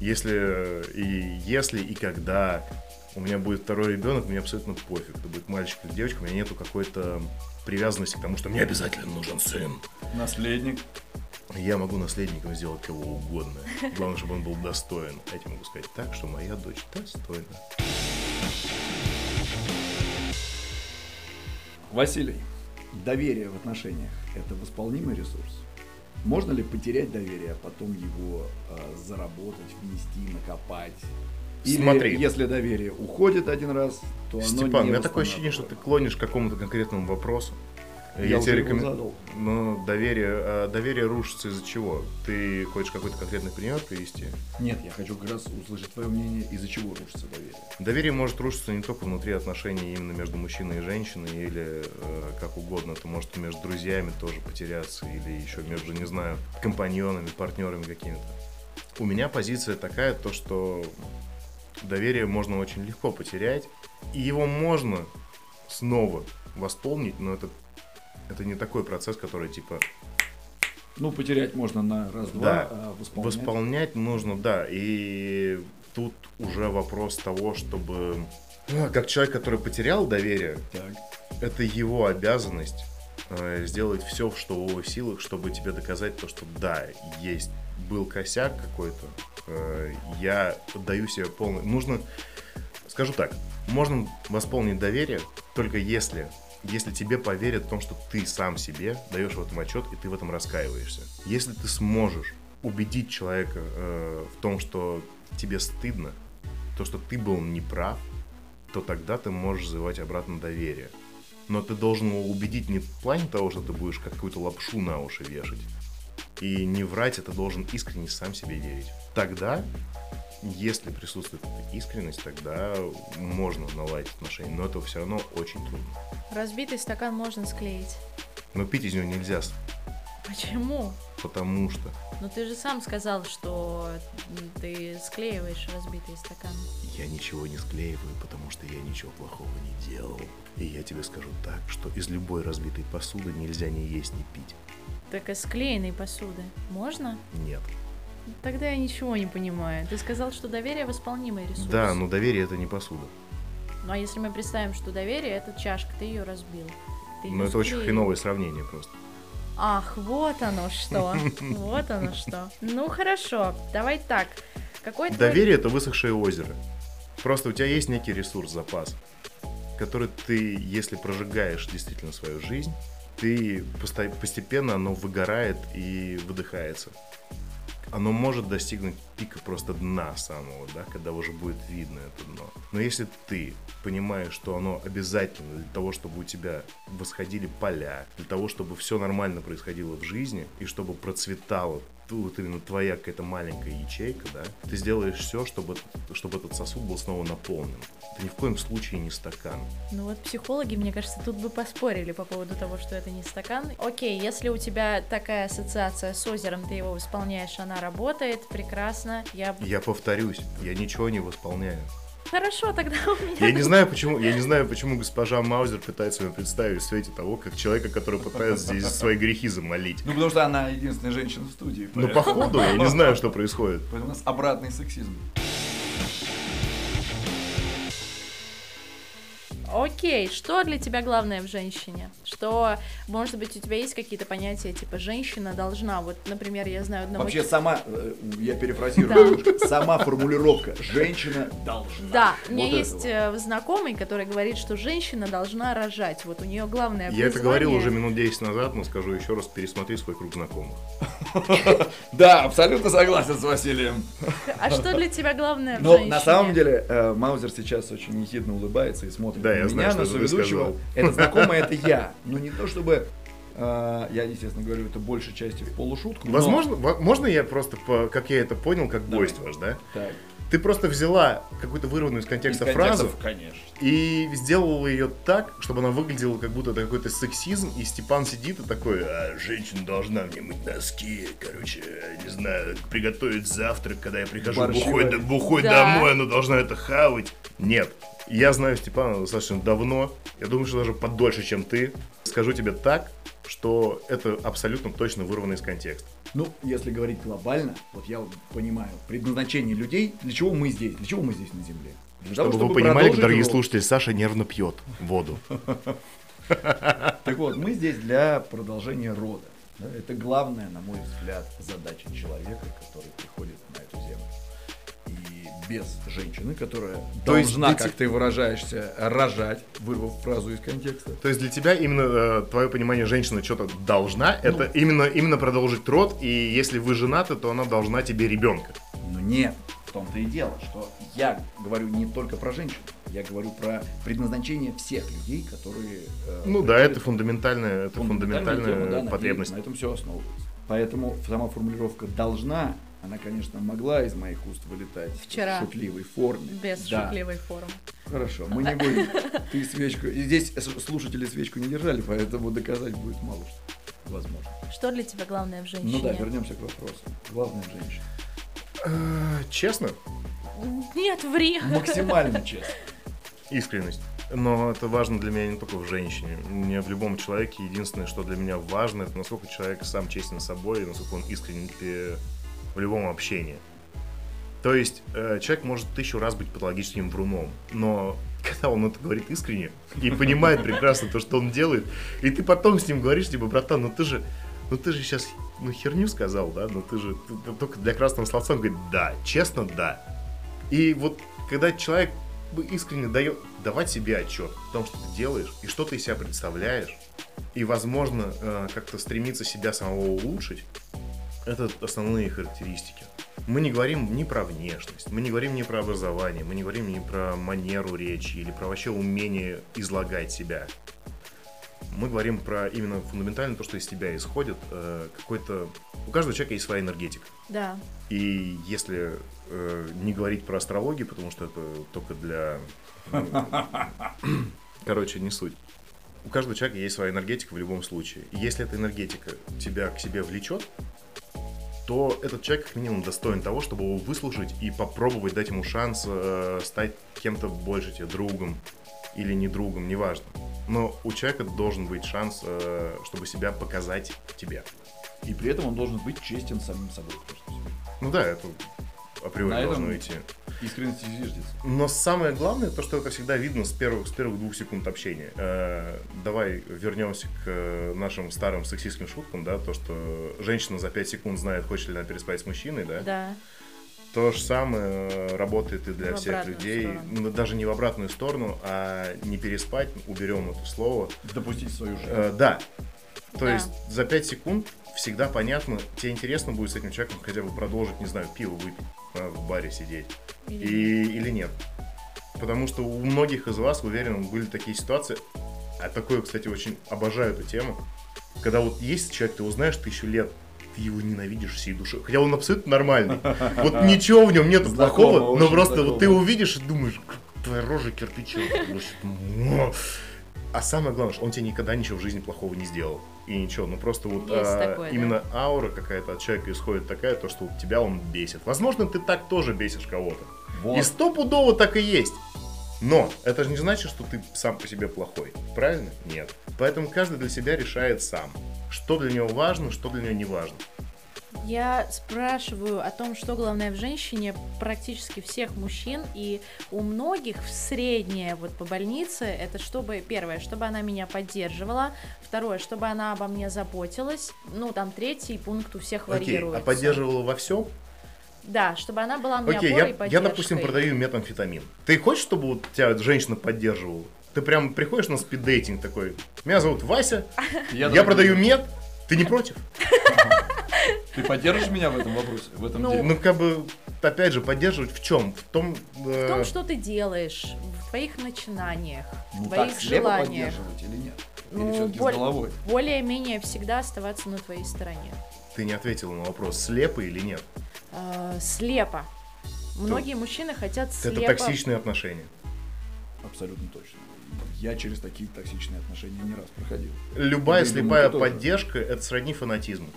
Если и если и когда у меня будет второй ребенок, мне абсолютно пофиг, это будет мальчик или девочка, у меня нету какой-то привязанности к тому, что мне обязательно нужен сын.
Наследник.
Я могу наследником сделать кого угодно. Главное, чтобы он был достоин. А я тебе могу сказать так, что моя дочь достойна.
Василий, доверие в отношениях – это восполнимый ресурс? Можно ли потерять доверие, а потом его э, заработать, внести, накопать? Или
Смотри.
если доверие уходит один раз, то оно
Степан, у
не
меня такое ощущение, что ты клонишь к какому-то конкретному вопросу.
Я,
тебе
его
рекомен-
задал.
Но доверие, а доверие рушится из-за чего? Ты хочешь какой-то конкретный пример привести?
Нет, я хочу как раз услышать твое мнение, из-за чего рушится доверие.
Доверие может рушиться не только внутри отношений именно между мужчиной и женщиной, или э, как угодно. Это может между друзьями тоже потеряться, или еще между, не знаю, компаньонами, партнерами какими-то. У меня позиция такая, то что доверие можно очень легко потерять, и его можно снова восполнить, но это, это не такой процесс, который типа
Ну, потерять можно на раз-два,
Да.
а восполнять...
Восполнять нужно, да. И тут уже вопрос того, чтобы... ну, Как человек, который потерял доверие,
Так.
это его обязанность э, сделать все, что в его силах, чтобы тебе доказать то, что да, есть, был косяк какой-то, э, я даю себе полный... Нужно, скажу так, можно восполнить доверие только если, если тебе поверят в том, что ты сам себе даешь в этом отчет, и ты в этом раскаиваешься. Если ты сможешь убедить человека э, в том, что тебе стыдно, то, что ты был неправ, то тогда ты можешь завоевать обратно доверие. Но ты должен его убедить не в плане того, что ты будешь какую-то лапшу на уши вешать, И не врать, это должен искренне сам себе верить. Тогда, если присутствует эта искренность, тогда можно наладить отношения, но это все равно очень трудно.
Разбитый стакан можно склеить.
Но пить из него нельзя,
Почему?
потому что
Ну ты же сам сказал, что ты склеиваешь разбитый стакан.
я ничего не склеиваю, потому что я ничего плохого не делал. И я тебе скажу так, что из любой разбитой посуды нельзя ни есть, ни пить.
Так из склеенной посуды можно?
Нет.
Тогда я ничего не понимаю. Ты сказал, что доверие восполнимый ресурс.
Да, но доверие это не посуда.
Ну а если мы представим, что доверие это чашка, ты ее разбил. Ты её
это очень хреновое сравнение просто.
Ах, вот оно что. Вот оно что. Ну хорошо, давай так. Какой
Доверие это высохшее озеро. Просто у тебя есть некий ресурс, запас, который ты, если прожигаешь действительно свою жизнь, ты постепенно оно выгорает и выдыхается. Оно может достигнуть пика просто дна самого, да, когда уже будет видно это дно. Но если ты понимаешь, что оно обязательно для того, чтобы у тебя восходили поля, для того, чтобы все нормально происходило в жизни и чтобы процветало вот именно твоя какая-то маленькая ячейка, да, ты сделаешь все, чтобы, чтобы этот сосуд был снова наполнен. Это ни в коем случае не стакан.
Ну вот психологи, мне кажется, тут бы поспорили по поводу того, что это не стакан. Окей, если у тебя такая ассоциация с озером, ты его восполняешь, она работает, прекрасно. Я...
Я повторюсь, я ничего не восполняю.
Хорошо, тогда у меня...
Я не знаю, почему, я не знаю, почему госпожа Маузер пытается меня представить в свете того, как человека, который пытается здесь свои грехи замолить.
Ну, потому что она единственная женщина в студии.
Ну, походу, я не знаю, что происходит.
Поэтому у нас обратный сексизм.
Окей, что для тебя главное в женщине? Что, может быть, у тебя есть какие-то понятия, типа, женщина должна, вот, например, я знаю одного...
Вообще сама, э, я перефразирую, сама формулировка «женщина должна».
Да, у меня есть э, знакомый, который говорит, что женщина должна рожать. Вот у нее главное
Я это говорил уже минут 10 назад, но скажу еще раз, пересмотри свой круг знакомых.
Да, абсолютно согласен с Василием.
А что для тебя главное в женщине?
на самом деле э, Маузер сейчас очень ехидно улыбается и смотрит
Да, я
меня,
знаю, что
на соведущего. Это знакомый, это я. Но не то чтобы... э, я, естественно, говорю это большей части в полушутку. но-
Возможно, во- можно я просто, по- как я это понял, как
Давай.
гость ваш, да?
Так,
Ты просто взяла какую-то вырванную из контекста
из
фразу
конечно.
и сделала ее так, чтобы она выглядела как будто это какой-то сексизм, и Степан сидит и такой, а, женщина должна мне мыть носки, короче, не знаю, приготовить завтрак, когда я прихожу
Борщи
бухой, бухой
Да.
домой, она должна это хавать. Нет, я знаю Степана достаточно давно, я думаю, что даже подольше, чем ты. Скажу тебе так, что это абсолютно точно вырвано из контекста.
Ну, если говорить глобально, вот я вот понимаю, предназначение людей, для чего мы здесь? Для чего мы здесь на Земле? Для того,
Чтобы вы понимали, дорогие
род.
слушатели, Саша нервно пьет воду.
Так вот, мы здесь для продолжения рода. Да, Это главная, на мой взгляд, задача человека, который приходит на эту землю. Без женщины, которая
То есть
должна,
для
как
те-
ты выражаешься, рожать, вырвав фразу из контекста.
То есть для тебя именно э, твое понимание женщина что-то должна, это именно, именно продолжить род, и если вы женаты, то она должна тебе ребенка.
Но нет, в том-то и дело, что я говорю не только про женщин, я говорю про предназначение всех людей, которые... э,
Ну да, это фундаментальная, это фундаментальная
тема, да,
потребность.
На этом все основывается. Поэтому сама формулировка должна, она, конечно, могла из моих уст вылетать
Вчера.
в шутливой форме.
Без
Да.
шутливой формы.
Хорошо, мы не будем. Ты свечку. И здесь слушатели свечку не держали, поэтому доказать будет мало что. Возможно.
Что для тебя главное в женщине?
Ну да, вернемся к вопросу. Главное женщина.
Э, Честно,
Нет, ври.
Максимально честно.
искренность. Но это важно для меня не только в женщине. Мне в любом человеке единственное, что для меня важно, это насколько человек сам честен с собой, и насколько он искренен пе- в любом общении. То есть э, человек может тысячу раз быть патологическим вруном, но когда он это говорит искренне и понимает прекрасно то, что он делает, и ты потом с ним говоришь, типа, братан, ну ты же, ну ты же сейчас ну херню сказал, да, ну ты же ты- ты только для красного словца он говорит, да, честно, да. И вот когда человек искренне дает давать себе отчет в том, что ты делаешь и что ты из себя представляешь, и, возможно, э, как-то стремиться себя самого улучшить, это основные характеристики. Мы не говорим ни про внешность, мы не говорим ни про образование, мы не говорим ни про манеру речи или про вообще умение излагать себя. Мы говорим про именно фундаментально то, что из тебя исходит, э, какой-то у каждого человека есть своя энергетика.
Да.
И если э, не говорить про астрологию, потому что это только для... Короче, не суть. У каждого человека есть своя энергетика в любом случае. И если эта энергетика тебя к себе влечет, то этот человек как минимум достоин того, чтобы его выслушать и попробовать дать ему шанс э, стать кем-то больше тебе, другом или не другом, неважно. Но у человека должен быть шанс, э, чтобы себя показать тебе.
И при этом он должен быть честен самим собой.
Ну да, это априори
На этом-
должно идти.
Искренность и зиждется.
Но самое главное, то, что это всегда видно с первых, с первых двух секунд общения. Э, давай вернемся к э, нашим старым сексистским шуткам, да, то, что женщина за 5 секунд знает, хочет ли она переспать с мужчиной, да.
Да.
То же самое работает и для
В
всех людей.
сторону.
Ну, даже не в обратную сторону, а не переспать, уберем это слово.
Допустить свою жизнь.
Э, да. То
Да.
есть за 5 секунд всегда понятно, тебе интересно будет с этим человеком хотя бы продолжить, не знаю, пиво выпить, а, в баре сидеть.
Или
И, или нет. Потому что у многих из вас, уверен, были такие ситуации. А такое, кстати, очень обожаю эту тему. Когда вот есть человек, ты узнаешь тысячу лет, ты его ненавидишь всей душой. Хотя он абсолютно нормальный. Вот ничего в нем нету плохого, но просто вот ты увидишь и думаешь, твоя рожа кирпичом. А самое главное, что он тебе никогда ничего в жизни плохого не сделал. И ничего, ну просто вот а,
такое, да.
именно аура какая-то от человека исходит такая, то, что вот тебя он бесит. Возможно, ты так тоже бесишь кого-то.
Вот.
И стопудово так и есть. Но это же не значит, что ты сам по себе плохой. Правильно? Нет. Поэтому каждый для себя решает сам. Что для него важно, что для него не важно.
Я спрашиваю о том, что главное в женщине практически всех мужчин, и у многих в среднее вот по больнице это чтобы, первое, чтобы она меня поддерживала, второе, чтобы она обо мне заботилась, ну там третий пункт у всех
Окей,
варьируется.
а поддерживала во всем?
Да, чтобы она была мне
Окей,
опорой
я,
и
я, допустим, продаю метамфетамин. Ты хочешь, чтобы вот тебя женщина поддерживала? Ты прям приходишь на спиддейтинг такой. Меня зовут Вася, я, продаю мед. Ты не против?
Ты поддержишь меня в этом вопросе, в этом
Ну,
деле?
Ну, как бы, опять же, поддерживать в чем? В том, э,
В том, что ты делаешь, в твоих начинаниях, в
Ну,
твоих
так слепо
желаниях.
поддерживать или нет? Или
Ну,
все-таки
боль-
с головой?
Более-менее всегда оставаться на твоей стороне.
ты не ответила на вопрос, слепо или нет.
Э, слепо. Многие мужчины хотят слепо.
Это токсичные отношения.
Абсолютно точно. Я через такие токсичные отношения не раз проходил.
Любая
думаю,
слепая
тоже.
поддержка это сродни фанатизму.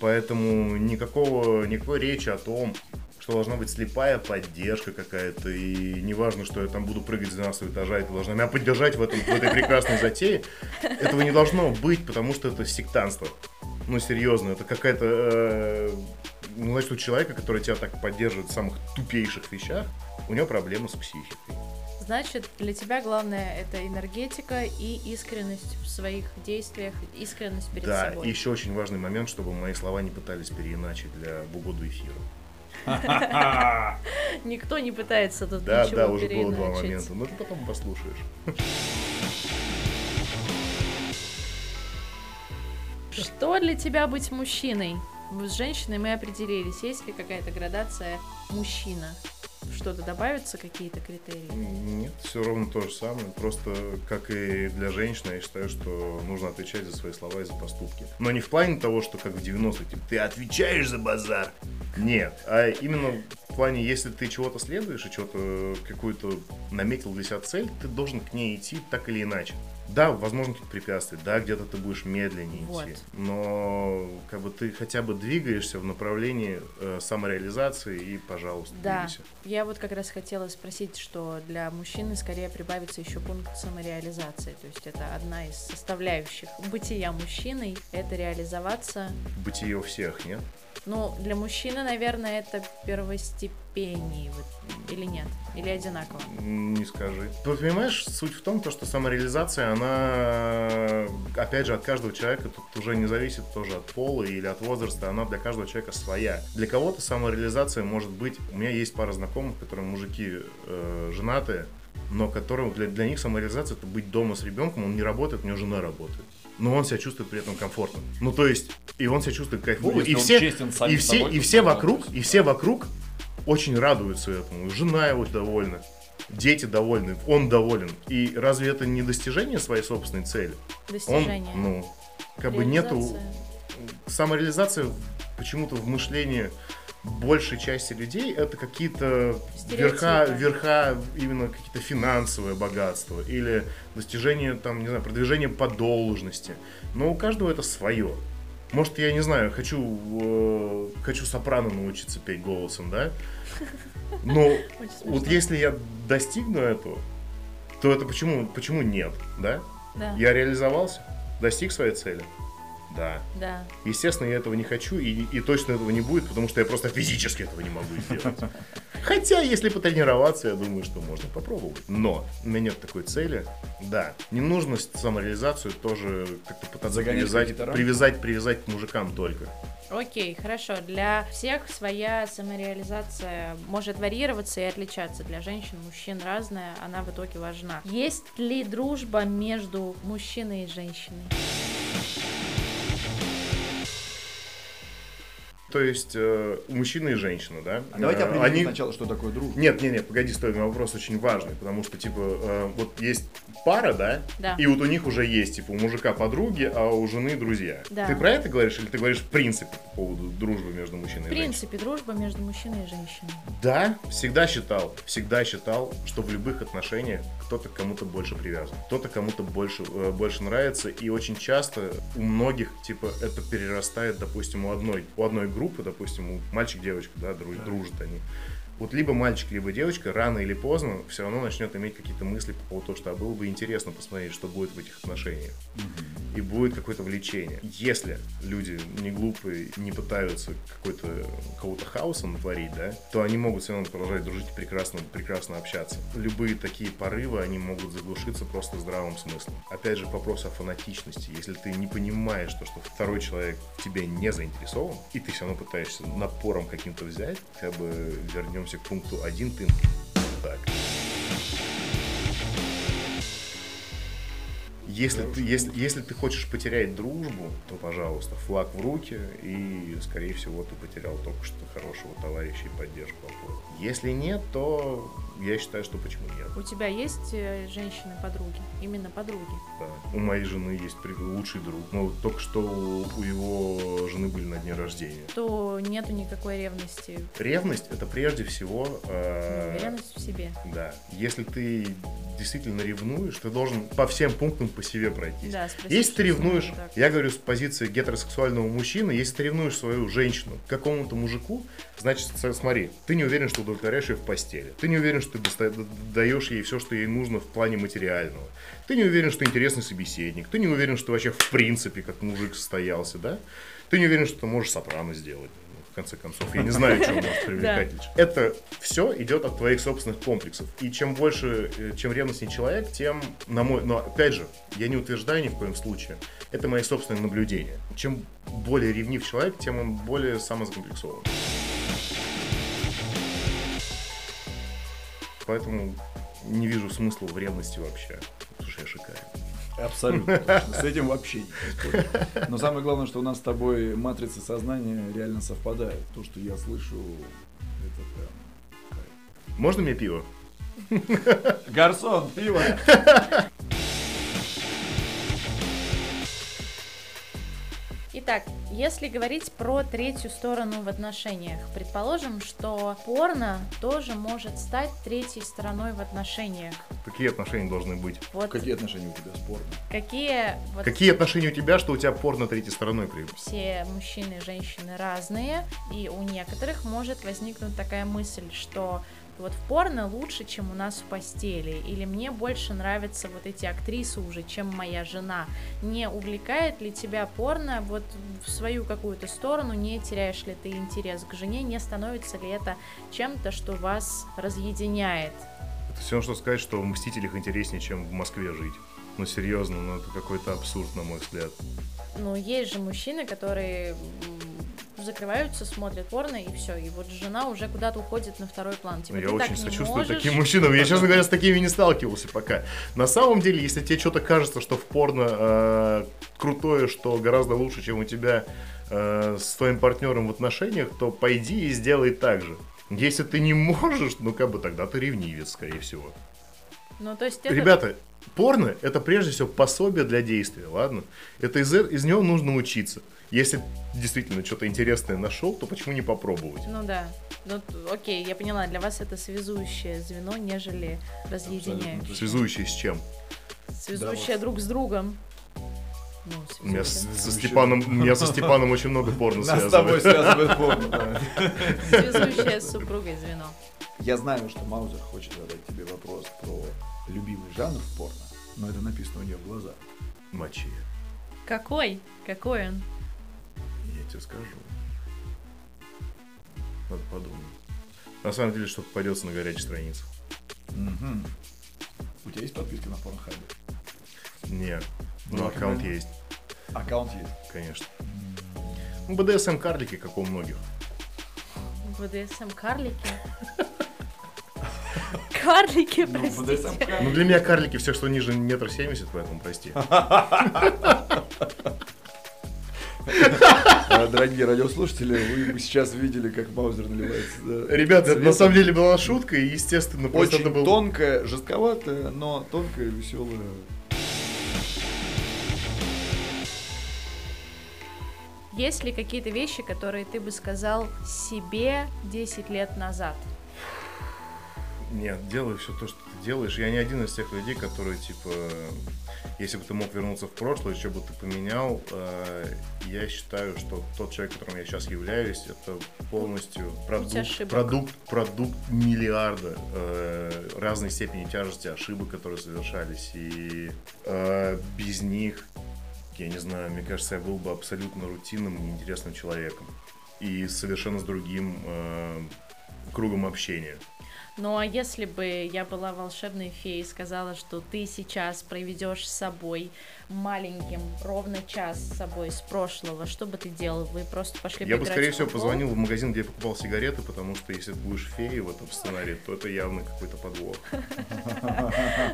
Поэтому никакого, никакой речи о том, что должна быть слепая поддержка какая-то, и неважно, что я там буду прыгать с 12 этажа, и ты должна меня поддержать в, этом, в этой прекрасной затее, этого не должно быть, потому что это сектанство. Ну, серьезно, это какая-то... э, ну, значит, у человека, который тебя так поддерживает в самых тупейших вещах, у него проблемы с психикой.
Значит, для тебя главное это энергетика и искренность в своих действиях, искренность перед
Да,
собой.
и еще очень важный момент, чтобы мои слова не пытались переиначить для в угоду эфира.
Никто не пытается тут
Да,
ничего
да, уже было два момента. Ну, ты потом послушаешь.
Что для тебя быть мужчиной? С женщиной мы определились. Есть ли какая-то градация мужчина? Что-то добавятся, какие-то критерии?
Нет, все ровно то же самое. Просто, как и для женщины, я считаю, что нужно отвечать за свои слова и за поступки. Но не в плане того, что как в 90-х, типа, ты отвечаешь за базар. Нет, а именно в плане, если ты чего-то следуешь и чего-то какую-то наметил для себя цель, ты должен к ней идти так или иначе. Да, возможно, какие-то препятствия, да, где-то ты будешь медленнее
Вот.
идти, но как бы ты хотя бы двигаешься в направлении э, самореализации и, пожалуйста,
Да,
двигайся.
я вот как раз хотела спросить, что для мужчины скорее прибавится еще пункт самореализации. То есть это одна из составляющих бытия мужчиной, это реализоваться.
Бытие всех, нет?
Ну, для мужчины, наверное, это первостепенней, вот, или нет? Или одинаково?
Не скажи. Ты понимаешь, суть в том, то, что самореализация, она, опять же, от каждого человека, тут уже не зависит тоже от пола или от возраста, она для каждого человека своя. Для кого-то самореализация может быть, у меня есть пара знакомых, которые мужики э, женатые, но которым для, для них самореализация это быть дома с ребенком, он не работает, у него жена работает. Но он себя чувствует при этом комфортно. Ну, то есть, и он себя чувствует кайфово,
Ну,
и
он
все,
честен
и все,
собой,
и все вокруг, и все вокруг очень радуются этому. Жена его довольна, дети довольны, он доволен. И разве это не достижение своей собственной цели? Он,
Достижение.
ну, как бы нету...
Реализация.
самореализация почему-то в мышлении большей части людей это какие-то верха, верха именно какие-то финансовые богатства или достижение там, не знаю, продвижение по должности. Но у каждого это свое. Может, я не знаю, хочу, э, хочу сопрано научиться петь голосом, да? Но вот если я достигну этого, то это почему, почему нет, да?
Да,
Я реализовался, достиг своей цели. Да.
да.
Естественно, я этого не хочу, и, и точно этого не будет, потому что я просто физически этого не могу сделать. Хотя, если потренироваться, я думаю, что можно попробовать. Но у меня нет такой цели. Да, не нужно самореализацию тоже как-то пытаться привязать, привязать, привязать к мужикам только.
Окей, хорошо. Для всех своя самореализация может варьироваться и отличаться. Для женщин, мужчин разная, она в итоге важна. Есть ли дружба между мужчиной и женщиной?
То есть э, у мужчины и женщины, да?
А давайте
э,
определим
они...
сначала, что такое дружба.
Нет, нет, нет, погоди, стой, у меня вопрос очень важный, потому что, типа, э, вот есть пара, да?
Да.
И вот у них уже есть, типа, у мужика подруги, а у жены друзья.
Да.
Ты про это говоришь, или ты говоришь в принципе по поводу дружбы между мужчиной
В
и женщиной?
принципе, дружба между мужчиной и женщиной.
Да, всегда считал, всегда считал, что в любых отношениях кто-то к кому-то больше привязан, кто-то кому-то больше, э, больше нравится, и очень часто у многих, типа, это перерастает, допустим, у одной, у одной группы, допустим, у мальчик-девочка, да, дру- дружат они. Вот либо мальчик, либо девочка рано или поздно все равно начнет иметь какие-то мысли по поводу того, что а было бы интересно посмотреть, что будет в этих отношениях. И будет какое-то влечение. Если люди не глупые, не пытаются какой-то какого-то хаоса натворить, да, то они могут все равно продолжать дружить и прекрасно, прекрасно общаться. Любые такие порывы, они могут заглушиться просто здравым смыслом. Опять же, вопрос о фанатичности. Если ты не понимаешь, то, что второй человек в тебе не заинтересован, и ты все равно пытаешься напором каким-то взять, хотя бы вернемся к пункту один, ты так. Если ты, если, если ты хочешь потерять дружбу, то, пожалуйста, флаг в руки, и, скорее всего, ты потерял только что хорошего товарища и поддержку. опору. Если нет, то я считаю, что почему нет.
У тебя есть э, женщины-подруги? Именно подруги.
Да. У моей жены есть лучший друг. Вот только что у его жены были на дне рождения.
То нету никакой ревности,
Ревность это прежде всего. э,
неуверенность в себе.
Да. Если ты действительно ревнуешь, ты должен по всем пунктам по себе пройтись.
Да, спросить,
Если ты ревнуешь,
так.
я говорю с позиции гетеросексуального мужчины, если ты ревнуешь свою женщину к какому-то мужику, значит, смотри, ты не уверен, что удовлетворяешь ее в постели. Ты не уверен, что ты даешь ей все, что ей нужно в плане материального. Ты не уверен, что интересный собеседник. Ты не уверен, что вообще в принципе как мужик состоялся, да? Ты не уверен, что ты можешь сопрано сделать. ну, В конце концов, я не знаю, что может привлекать. Это все идет от твоих собственных комплексов. И чем больше, э, чем ревностнее человек, тем, на мой, но опять же, я не утверждаю ни в коем случае. Это мои собственные наблюдения. Чем более ревнив человек, тем он более самозакомплексован. Поэтому не вижу смысла в ревности вообще. Шикарен.
Абсолютно. точно. С этим вообще не. Но самое главное, что у нас с тобой матрицы сознания реально совпадают. То, что я слышу, это прям.
Можно мне пиво?
Гарсон, пиво!
Итак, если говорить про третью сторону в отношениях, предположим, что порно тоже может стать третьей стороной в отношениях.
Какие отношения должны быть?
Вот
Какие отношения у тебя с порно?
какие вот
Какие отношения у тебя, что у тебя порно третьей стороной при...
все мужчины и женщины разные, и у некоторых может возникнуть такая мысль, что вот в порно лучше, чем у нас в постели, или мне больше нравятся вот эти актрисы уже, чем моя жена. Не увлекает ли тебя порно вот в свою какую-то сторону, не теряешь ли ты интерес к жене, не становится ли это чем-то, что вас разъединяет?
Это все равно, что сказать, что в «Мстителях» интереснее, чем в Москве жить. Ну, серьезно, ну, это какой-то абсурд, на мой взгляд.
Ну, есть же мужчины, которые закрываются, смотрят порно, и все. И вот жена уже куда-то уходит на второй план. Типа,
Ну, я очень сочувствую
можешь.
таким мужчинам. Я, честно говоря, с такими не сталкивался пока. На самом деле, если тебе что-то кажется, что в порно э, крутое, что гораздо лучше, чем у тебя э, с твоим партнером в отношениях, то пойди и сделай так же. Если ты не можешь, ну как бы тогда ты ревнивец, скорее всего.
Ну, то есть это...
Ребята, порно это прежде всего пособие для действия, ладно? Это из, из него нужно учиться. Если действительно что-то интересное нашел, то почему не попробовать?
Ну да. Ну, окей, я поняла, для вас это связующее звено, нежели разъединяющее.
Связующий с чем?
Связующее друг с другом. Ну,
У меня с-
связующее.
со Степаном, у меня со Степаном очень много порно
Нас с тобой
связывает.
связывает порно. да.
Связующее с супругой звено.
Я знаю, что Маузер хочет задать тебе вопрос про любимый жанр в порно, но это написано у нее в глазах.
Мочи,
Какой? Какой он?
я тебе скажу. Надо подумать. На самом деле, что попадется на горячей странице.
Мгм. У тебя есть подписка на порнхабе?
Не,
Ну,
но
вот
аккаунт
мы-
есть,
Аккаунт есть.
конечно. Ну, БДСМ карлики, как у многих.
БДСМ карлики? Карлики,
Ну,
простите.
Ну, для меня карлики все, что ниже метр семьдесят, поэтому прости.
А, Дорогие радиослушатели, вы бы сейчас видели, как Маузер наливается. да,
Ребята, это на самом деле была шутка, и, естественно, просто
Очень
это был...
тонкая, жестковатая, но тонкая, веселая.
Есть ли какие-то вещи, которые ты бы сказал себе 10 лет назад?
Нет, делай все то, что ты делаешь. Я не один из тех людей, которые, типа, если бы ты мог вернуться в прошлое, что бы ты поменял, э, я считаю, что тот человек, которым я сейчас являюсь, это полностью продукт, продукт, продукт миллиарда э, разной степени тяжести ошибок, которые совершались. И э, без них, я не знаю, мне кажется, я был бы абсолютно рутинным, неинтересным человеком. И совершенно с другим кругом общения.
Ну а если бы я была волшебной феей и сказала, что ты сейчас проведешь с собой маленьким ровно час с собой с прошлого, что бы ты делал? Вы просто пошли
Я бы, скорее всего, позвонил в магазин, где я покупал сигареты, потому что если ты будешь феей в этом сценарии, то это явно какой-то подвох.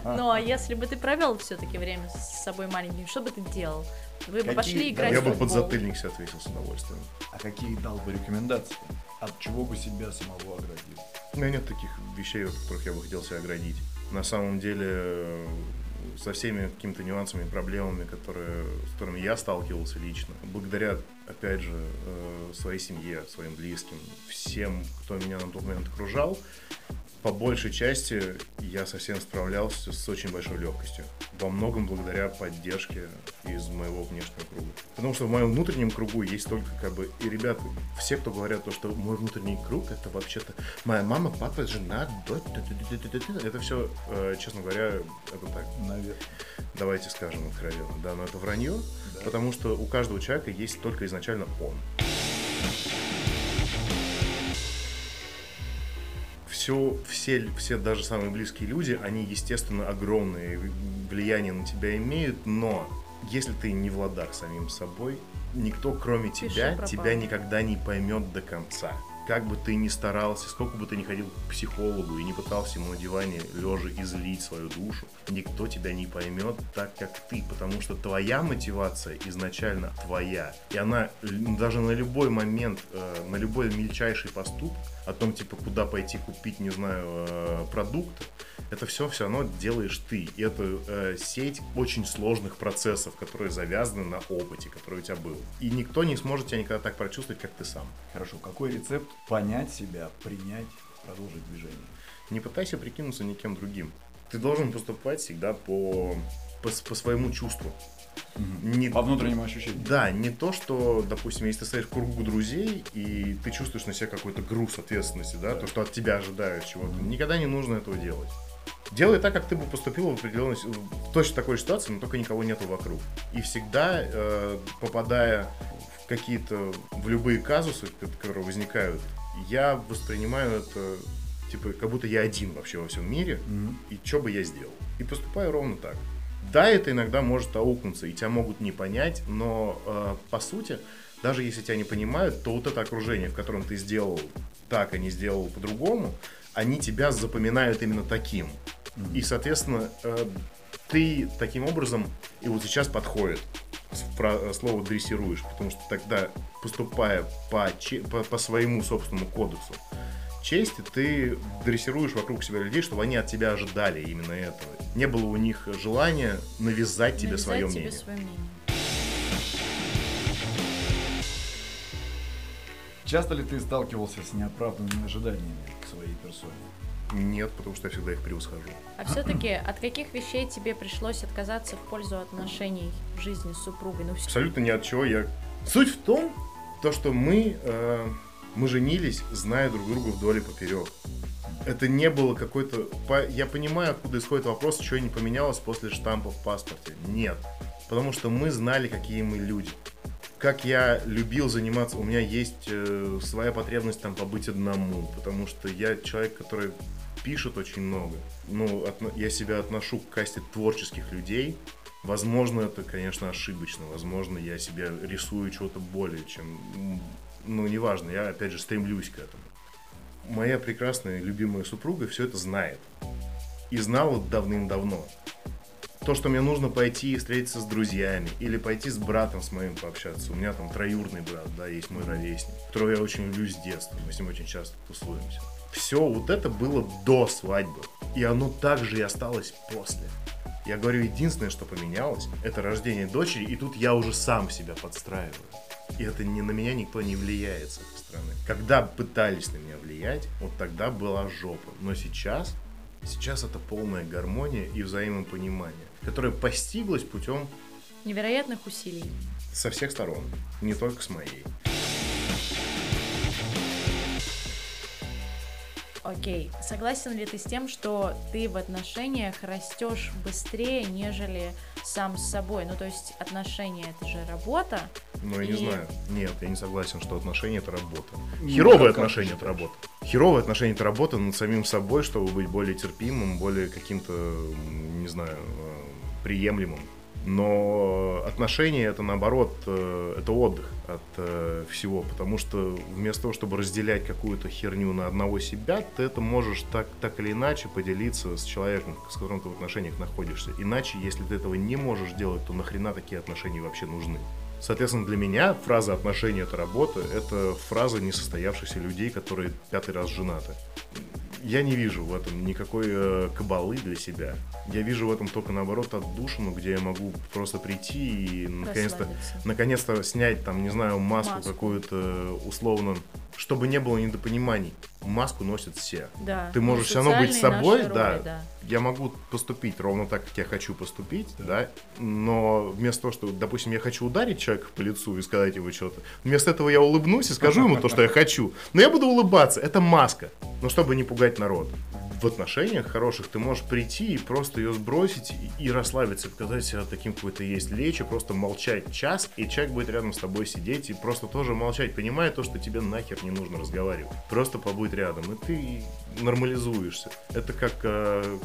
Ну а если бы ты провел все-таки время с собой маленьким, что бы ты делал? Вы бы пошли играть
Я бы под затыльник себе ответил с удовольствием.
А какие дал бы рекомендации? От чего бы себя самого оградил?
У меня нет таких вещей, от которых я бы хотел себя оградить. На самом деле, э, со всеми какими-то нюансами проблемами, которые, с которыми я сталкивался лично, благодаря, опять же, э, своей семье, своим близким, всем, кто меня на тот момент окружал, по большей части я совсем справлялся с очень большой легкостью. Во многом благодаря поддержке из моего внешнего круга. Потому что в моем внутреннем кругу есть только как бы... И ребята, все, кто говорят то, что мой внутренний круг, это вообще-то моя мама, папа, жена, дочь, это все, честно говоря, это так.
Наверное.
Давайте скажем откровенно. Да, но это вранье,
Да.
потому что у каждого человека есть только изначально он. Все, все, все даже самые близкие люди, они, естественно, огромное влияние на тебя имеют, но если ты не в ладах самим собой, никто, кроме
Пиши
тебя,
пропало.
тебя никогда не поймет до конца. Как бы ты ни старался, сколько бы ты ни ходил к психологу и не пытался ему на диване лежа излить свою душу, никто тебя не поймет так, как ты, потому что твоя мотивация изначально твоя. И она л- даже на любой момент, э, на любой мельчайший поступок, о том, типа, куда пойти купить, не знаю, э, продукты, это все все равно делаешь ты. И это э, сеть очень сложных процессов, которые завязаны на опыте, который у тебя был. И никто не сможет тебя никогда так прочувствовать, как ты сам.
Хорошо, какой рецепт понять себя, принять, продолжить движение?
Не пытайся прикинуться никем другим. Ты должен поступать всегда по, по, по своему чувству. Не-
По внутреннему ощущению.
Да, не то, что, допустим, если ты стоишь в кругу друзей, и ты чувствуешь на себя какой-то груз ответственности, да, то, что от тебя ожидают чего-то, никогда не нужно этого делать. Делай так, как ты бы поступил в определенной, в точно такой ситуации, но только никого нету вокруг. И всегда, э, попадая в какие-то, в любые казусы, ко- которые возникают, я воспринимаю это, типа, как будто я один вообще во всем мире,
Мгм.
и что бы я сделал. И поступаю ровно так. Да, это иногда может аукнуться, и тебя могут не понять, но э, по сути, даже если тебя не понимают, то вот это окружение, в котором ты сделал так, а не сделал по-другому, они тебя запоминают именно таким. И, соответственно, э, ты таким образом, и вот сейчас подходит э, слово дрессируешь, потому что тогда, поступая по, по, по своему собственному кодексу, чести, ты дрессируешь вокруг себя людей, чтобы они от тебя ожидали именно этого. Не было у них желания навязать тебе
Навязать
свое
тебе
мнение.
свое мнение.
Часто ли ты сталкивался с неоправданными ожиданиями к своей персоне?
Нет, потому что я всегда их превосхожу.
А все-таки от каких вещей тебе пришлось отказаться в пользу отношений в жизни с супругой? Ну, всё-
Абсолютно ни от чего. Я... Суть в том, то, что мы, э, мы женились, зная друг друга вдоль и поперек. Это не было какой-то... Я понимаю, откуда исходит вопрос, что не поменялось после штампа в паспорте. Нет. Потому что мы знали, какие мы люди. Как я любил заниматься, у меня есть э, своя потребность там побыть одному, потому что я человек, который пишет очень много. Ну, отно- я себя отношу к касте творческих людей. Возможно, это, конечно, ошибочно. Возможно, я себя рисую чего-то более, чем... Ну, неважно, я, опять же, стремлюсь к этому. Моя прекрасная, любимая супруга все это знает. И знала давным-давно. То, что мне нужно пойти и встретиться с друзьями, или пойти с братом с моим пообщаться. У меня там троюродный брат, да, есть мой ровесник, которого я очень люблю с детства. Мы с ним очень часто тусуемся. Все вот это было до свадьбы. И оно также и осталось после. Я говорю, единственное, что поменялось, это рождение дочери, и тут я уже сам себя подстраиваю. И это не на меня никто не влияет с этой стороны. Когда пытались на меня влиять, вот тогда была жопа. Но сейчас, сейчас это полная гармония и взаимопонимание, которое постиглось путем
Невероятных усилий.
со всех сторон, не только с моей.
Окей. Согласен ли ты с тем, что ты в отношениях растешь быстрее, нежели сам с собой? Ну, то есть отношения это же работа.
Но я не
И-
знаю. Нет, я не согласен, что отношения это работа.
Ну,
Херовые
как
отношения это работа. Херовые отношения это работа над самим собой, чтобы быть более терпимым, более каким-то, не знаю, э, приемлемым. Но отношения это наоборот, э, это отдых от э, всего, потому что вместо того, чтобы разделять какую-то херню на одного себя, ты это можешь так, так или иначе поделиться с человеком, с которым ты в отношениях находишься. Иначе, если ты этого не можешь делать, то нахрена такие отношения вообще нужны? Соответственно, для меня фраза «отношения – это работа» — это фраза несостоявшихся людей, которые пятый раз женаты. Я не вижу в этом никакой э, кабалы для себя. Я вижу в этом только, наоборот, отдушину, где я могу просто прийти и, наконец-то, наконец-то снять, там, не знаю, маску,
Маску.
какую-то, условно, чтобы не было недопониманий. Маску носят все.
Да.
Ты можешь все равно быть собой,
наши
да.
роли, да.
Я могу поступить ровно так, как я хочу поступить, да. Но вместо того, что, допустим, я хочу ударить человека по лицу и сказать ему что-то, вместо этого я улыбнусь и скажу ему то, что я хочу. Но я буду улыбаться. Это маска. Но чтобы не пугать народ. В отношениях хороших ты можешь прийти и просто ее сбросить и, и расслабиться, показать себя таким, какой ты есть, лечь и просто молчать час, и человек будет рядом с тобой сидеть и просто тоже молчать, понимая то, что тебе нахер не нужно разговаривать. Просто побудь рядом, и ты нормализуешься. Это как, э,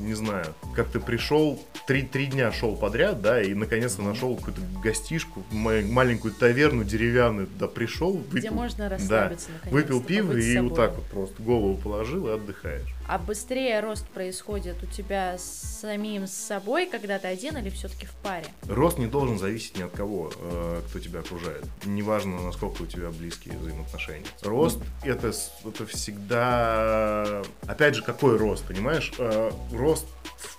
не знаю, как ты пришел, три, три дня шел подряд, да, и наконец-то нашел какую-то гостишку, ма- маленькую таверну деревянную, туда пришел, выпил,
Где можно
да,
расслабиться, наконец-то,
выпил пиво и
собой.
вот так вот просто голову положил и отдыхаешь.
А быстрее рост происходит у тебя с самим с собой, когда ты один, или все-таки в паре?
Рост не должен зависеть ни от кого, э, кто тебя окружает. Неважно, насколько у тебя близкие взаимоотношения. Рост это, с- это всегда... Опять же, какой рост, понимаешь? Э, Рост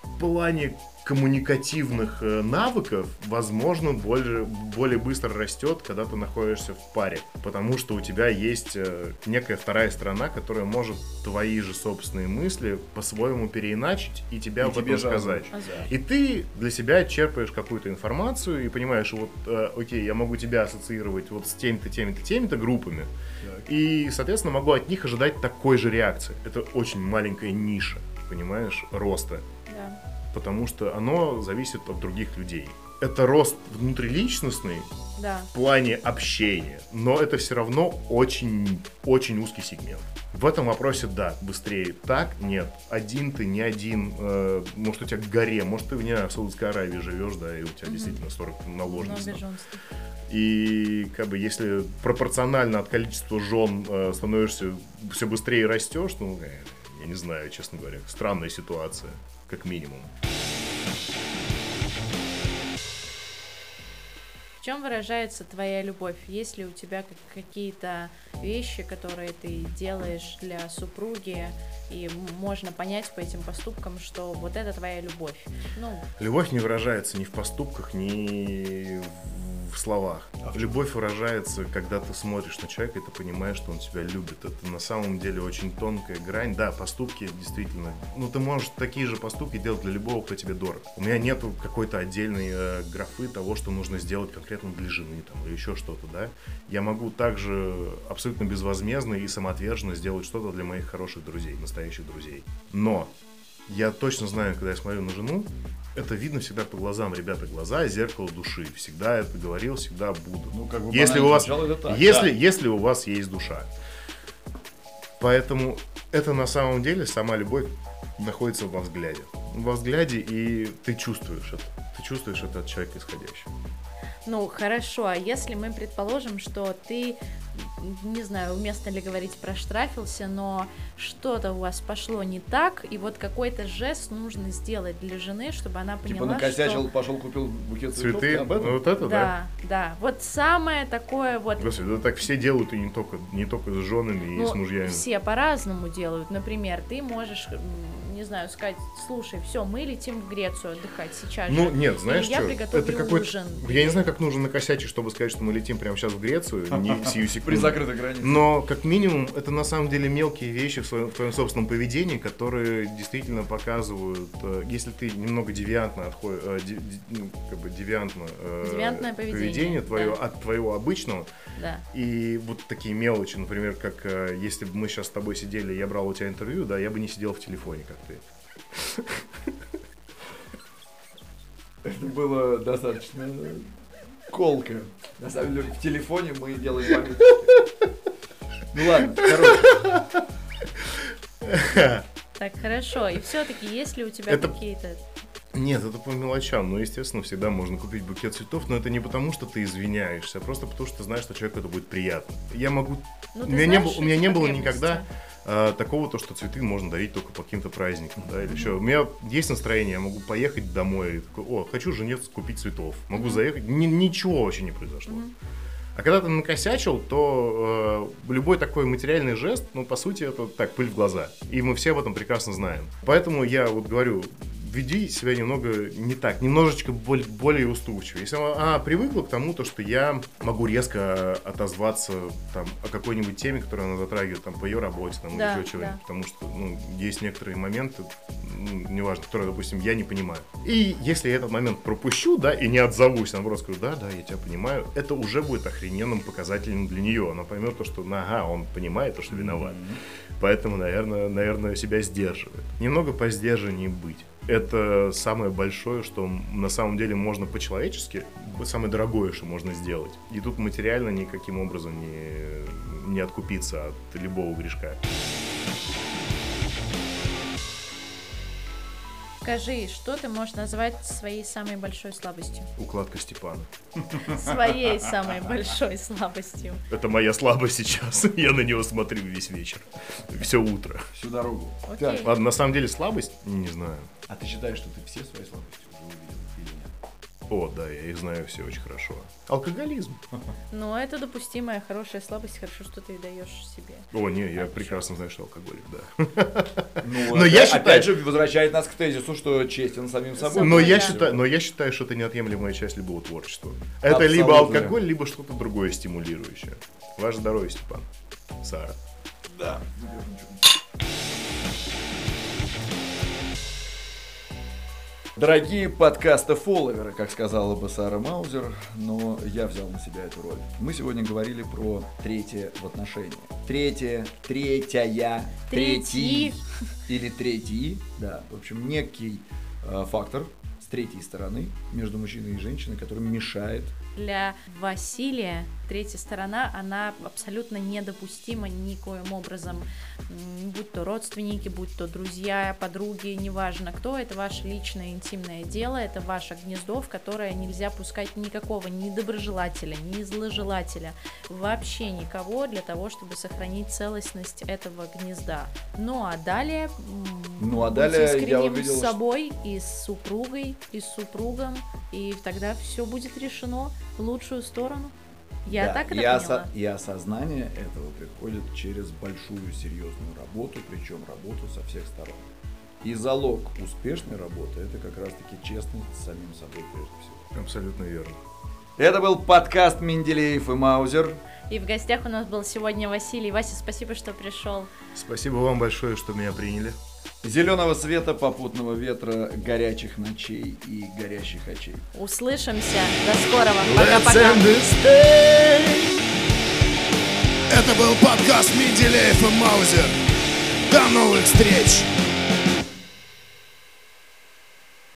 в плане коммуникативных э, навыков, возможно, более, более быстро растет, когда ты находишься в паре. Потому что у тебя есть э, некая вторая сторона, которая может твои же собственные мысли по-своему переиначить и тебя
И
об
тебе
этом сказать.
озвучить.
И ты для себя черпаешь какую-то информацию и понимаешь, вот, э, окей, я могу тебя ассоциировать вот с теми-то, теми-то, теми-то группами.
Так.
И, соответственно, могу от них ожидать такой же реакции. Это очень маленькая ниша, понимаешь, роста.
Да.
Потому что оно зависит от других людей. Это рост внутриличностный
Да.
в плане общения, но это все равно очень, очень узкий сегмент. В этом вопросе да, быстрее. Так, нет. Один ты, не один. э, может, у тебя горе, может, ты вне в Саудовской Аравии живешь, да, и у тебя действительно 40 наложниц. И как бы если пропорционально от количества жен э, становишься все быстрее растешь, ну, э, я не знаю, честно говоря, странная ситуация, как минимум.
В чем выражается твоя любовь? Есть ли у тебя как- какие-то вещи, которые ты делаешь для супруги, и можно понять по этим поступкам, что вот это твоя любовь. Ну,
Любовь не выражается ни в поступках, ни в словах.
А в?
Любовь выражается, когда ты смотришь на человека, и ты понимаешь, что он тебя любит. Это на самом деле очень тонкая грань. Да, поступки действительно. Ну, ты можешь такие же поступки делать для любого, кто тебе дорог. У меня нету какой-то отдельной э, графы того, что нужно сделать конкретно для жены там, или еще что-то, да. Я могу также абсолютно безвозмездно и самоотверженно сделать что-то для моих хороших друзей, настоящих друзей. Но я точно знаю, когда я смотрю на жену, это видно всегда по глазам, ребята, глаза зеркало души. Всегда это говорил, всегда буду.
Ну, как бы
если у вас,
так,
если,
да.
если у вас есть душа. Поэтому это на самом деле сама любовь находится в взгляде. В взгляде, и ты чувствуешь это. Ты чувствуешь это от человека исходящего.
Ну, хорошо, а если мы предположим, что ты, не знаю, уместно ли говорить проштрафился, но что-то у вас пошло не так, и вот какой-то жест нужно сделать для жены, чтобы она
Типа
поняла,
накосячил,
что...
пошел купил букет цветов.
Цветы,
ты об этом?
вот это, да.
Да, да, вот самое такое вот...
Господи, да так все делают, и не только, не только с женами и
Ну,
с мужьями.
все по-разному делают. Например, ты можешь, не знаю, сказать, слушай, все, мы летим в Грецию отдыхать сейчас
Ну,
же.
нет, знаешь
я
что?
приготовлю
Это какой
ужин.
Я не знаю, как нужно накосячить, чтобы сказать, что мы летим прямо сейчас в Грецию, не сию
При
секунду.
закрытой границе.
Но, как минимум, это на самом деле мелкие вещи в своем, в твоем собственном поведении, которые действительно показывают, э, если ты немного девиантно отходишь, как бы девиантно, э,
Девиантное поведение,
твое,
да.
от твоего обычного,
Да.
и вот такие мелочи, например, как э, если бы мы сейчас с тобой сидели, я брал у тебя интервью, да, я бы не сидел в телефоне, как ты.
Это было достаточно колко. На самом деле, в телефоне мы делаем пометки. Ну ладно, короче.
Так, хорошо. И все-таки, есть ли у тебя какие-то...
Нет, это по мелочам, но, естественно, всегда можно купить букет цветов, но это не потому, что ты извиняешься, а просто потому, что ты знаешь, что человеку это будет приятно. Я могу...
Ну,
у меня, не,
знаешь
было, у меня не было никогда а, такого, то, что цветы можно дарить только по каким-то праздникам, да, или еще. У меня есть настроение, я могу поехать домой, и такой, о, хочу жене купить цветов, могу заехать, Ни- ничего вообще не произошло. А когда ты накосячил, то э, любой такой материальный жест, ну, по сути, это так, пыль в глаза. И мы все об этом прекрасно знаем. Поэтому я вот говорю, веди себя немного не так, немножечко боль- более уступчиво. Если она привыкла к тому, то, что я могу резко отозваться там, о какой-нибудь теме, которую она затрагивает там, по ее работе там,
Да,
или еще чего-нибудь,
да.
потому что ну, есть некоторые моменты, ну, неважно, которые, допустим, я не понимаю. И если я этот момент пропущу, да, и не отзовусь, наоборот, скажу, да, да, я тебя понимаю, это уже будет охрененным показателем для нее. Она поймет то, что, ну, ага, он понимает то, что виноват. Поэтому, наверное, наверное, себя сдерживает. Немного по сдержаннее быть. Это самое большое, что на самом деле можно по-человечески, самое дорогое, что можно сделать. И тут материально никаким образом не, не откупиться от любого грешка.
Скажи, что ты можешь назвать своей самой большой слабостью?
Укладка Степана.
Своей самой большой слабостью.
Это моя слабость сейчас. Я на него смотрю весь вечер. Все утро.
Всю дорогу.
Окей.
Так,
Ладно, на самом деле слабость? Не знаю.
А ты считаешь, что ты все свои слабости уже увидел или нет?
О, да, я их знаю все очень хорошо. Алкоголизм.
Ну, это допустимая хорошая слабость, хорошо, что ты даешь себе.
О, не, я прекрасно знаю, что алкоголик, да.
Ну,
Но
опять,
я считаю-
опять же возвращает нас к тезису, что честен самим собой.
Но я считаю, но я считаю, что это неотъемлемая часть любого творчества. Это либо
Абсолютно.
алкоголь, либо что-то другое стимулирующее. Ваше здоровье, Степан. Сара.
Да. Дорогие подкаста-фолловеры, как сказала бы Сара Маузер, но я взял на себя эту роль. Мы сегодня говорили про третье в отношении. Третье, третья,
третий
или третий, да, в общем, некий э, фактор с третьей стороны между мужчиной и женщиной, который мешает
Для Василия третья сторона, она абсолютно недопустима никоим образом. Будь то родственники, будь то друзья, подруги, неважно кто, это ваше личное интимное дело, это ваше гнездо, в которое нельзя пускать никакого ни доброжелателя, ни зложелателя, вообще никого для того, чтобы сохранить целостность этого гнезда. Ну а далее,
Ну, а далее я увидел,
с собой и с супругой, и с супругом, и тогда все будет решено в лучшую сторону. Я
Да,
так это
и,
поняла.
осо- и осознание этого приходит через большую серьезную работу, причем работу со всех сторон. И залог успешной работы это как раз-таки честность с самим собой прежде всего.
Абсолютно верно.
Это был подкаст Менделеев и Маузер.
И в гостях у нас был сегодня Василий. Вася, спасибо, что пришел.
Спасибо вам большое, что меня приняли.
Зеленого света, попутного ветра, горячих ночей и горящих очей.
Услышимся. До скорого. Пока-пока.
Это был подкаст Менделеев и Маузер. До новых встреч!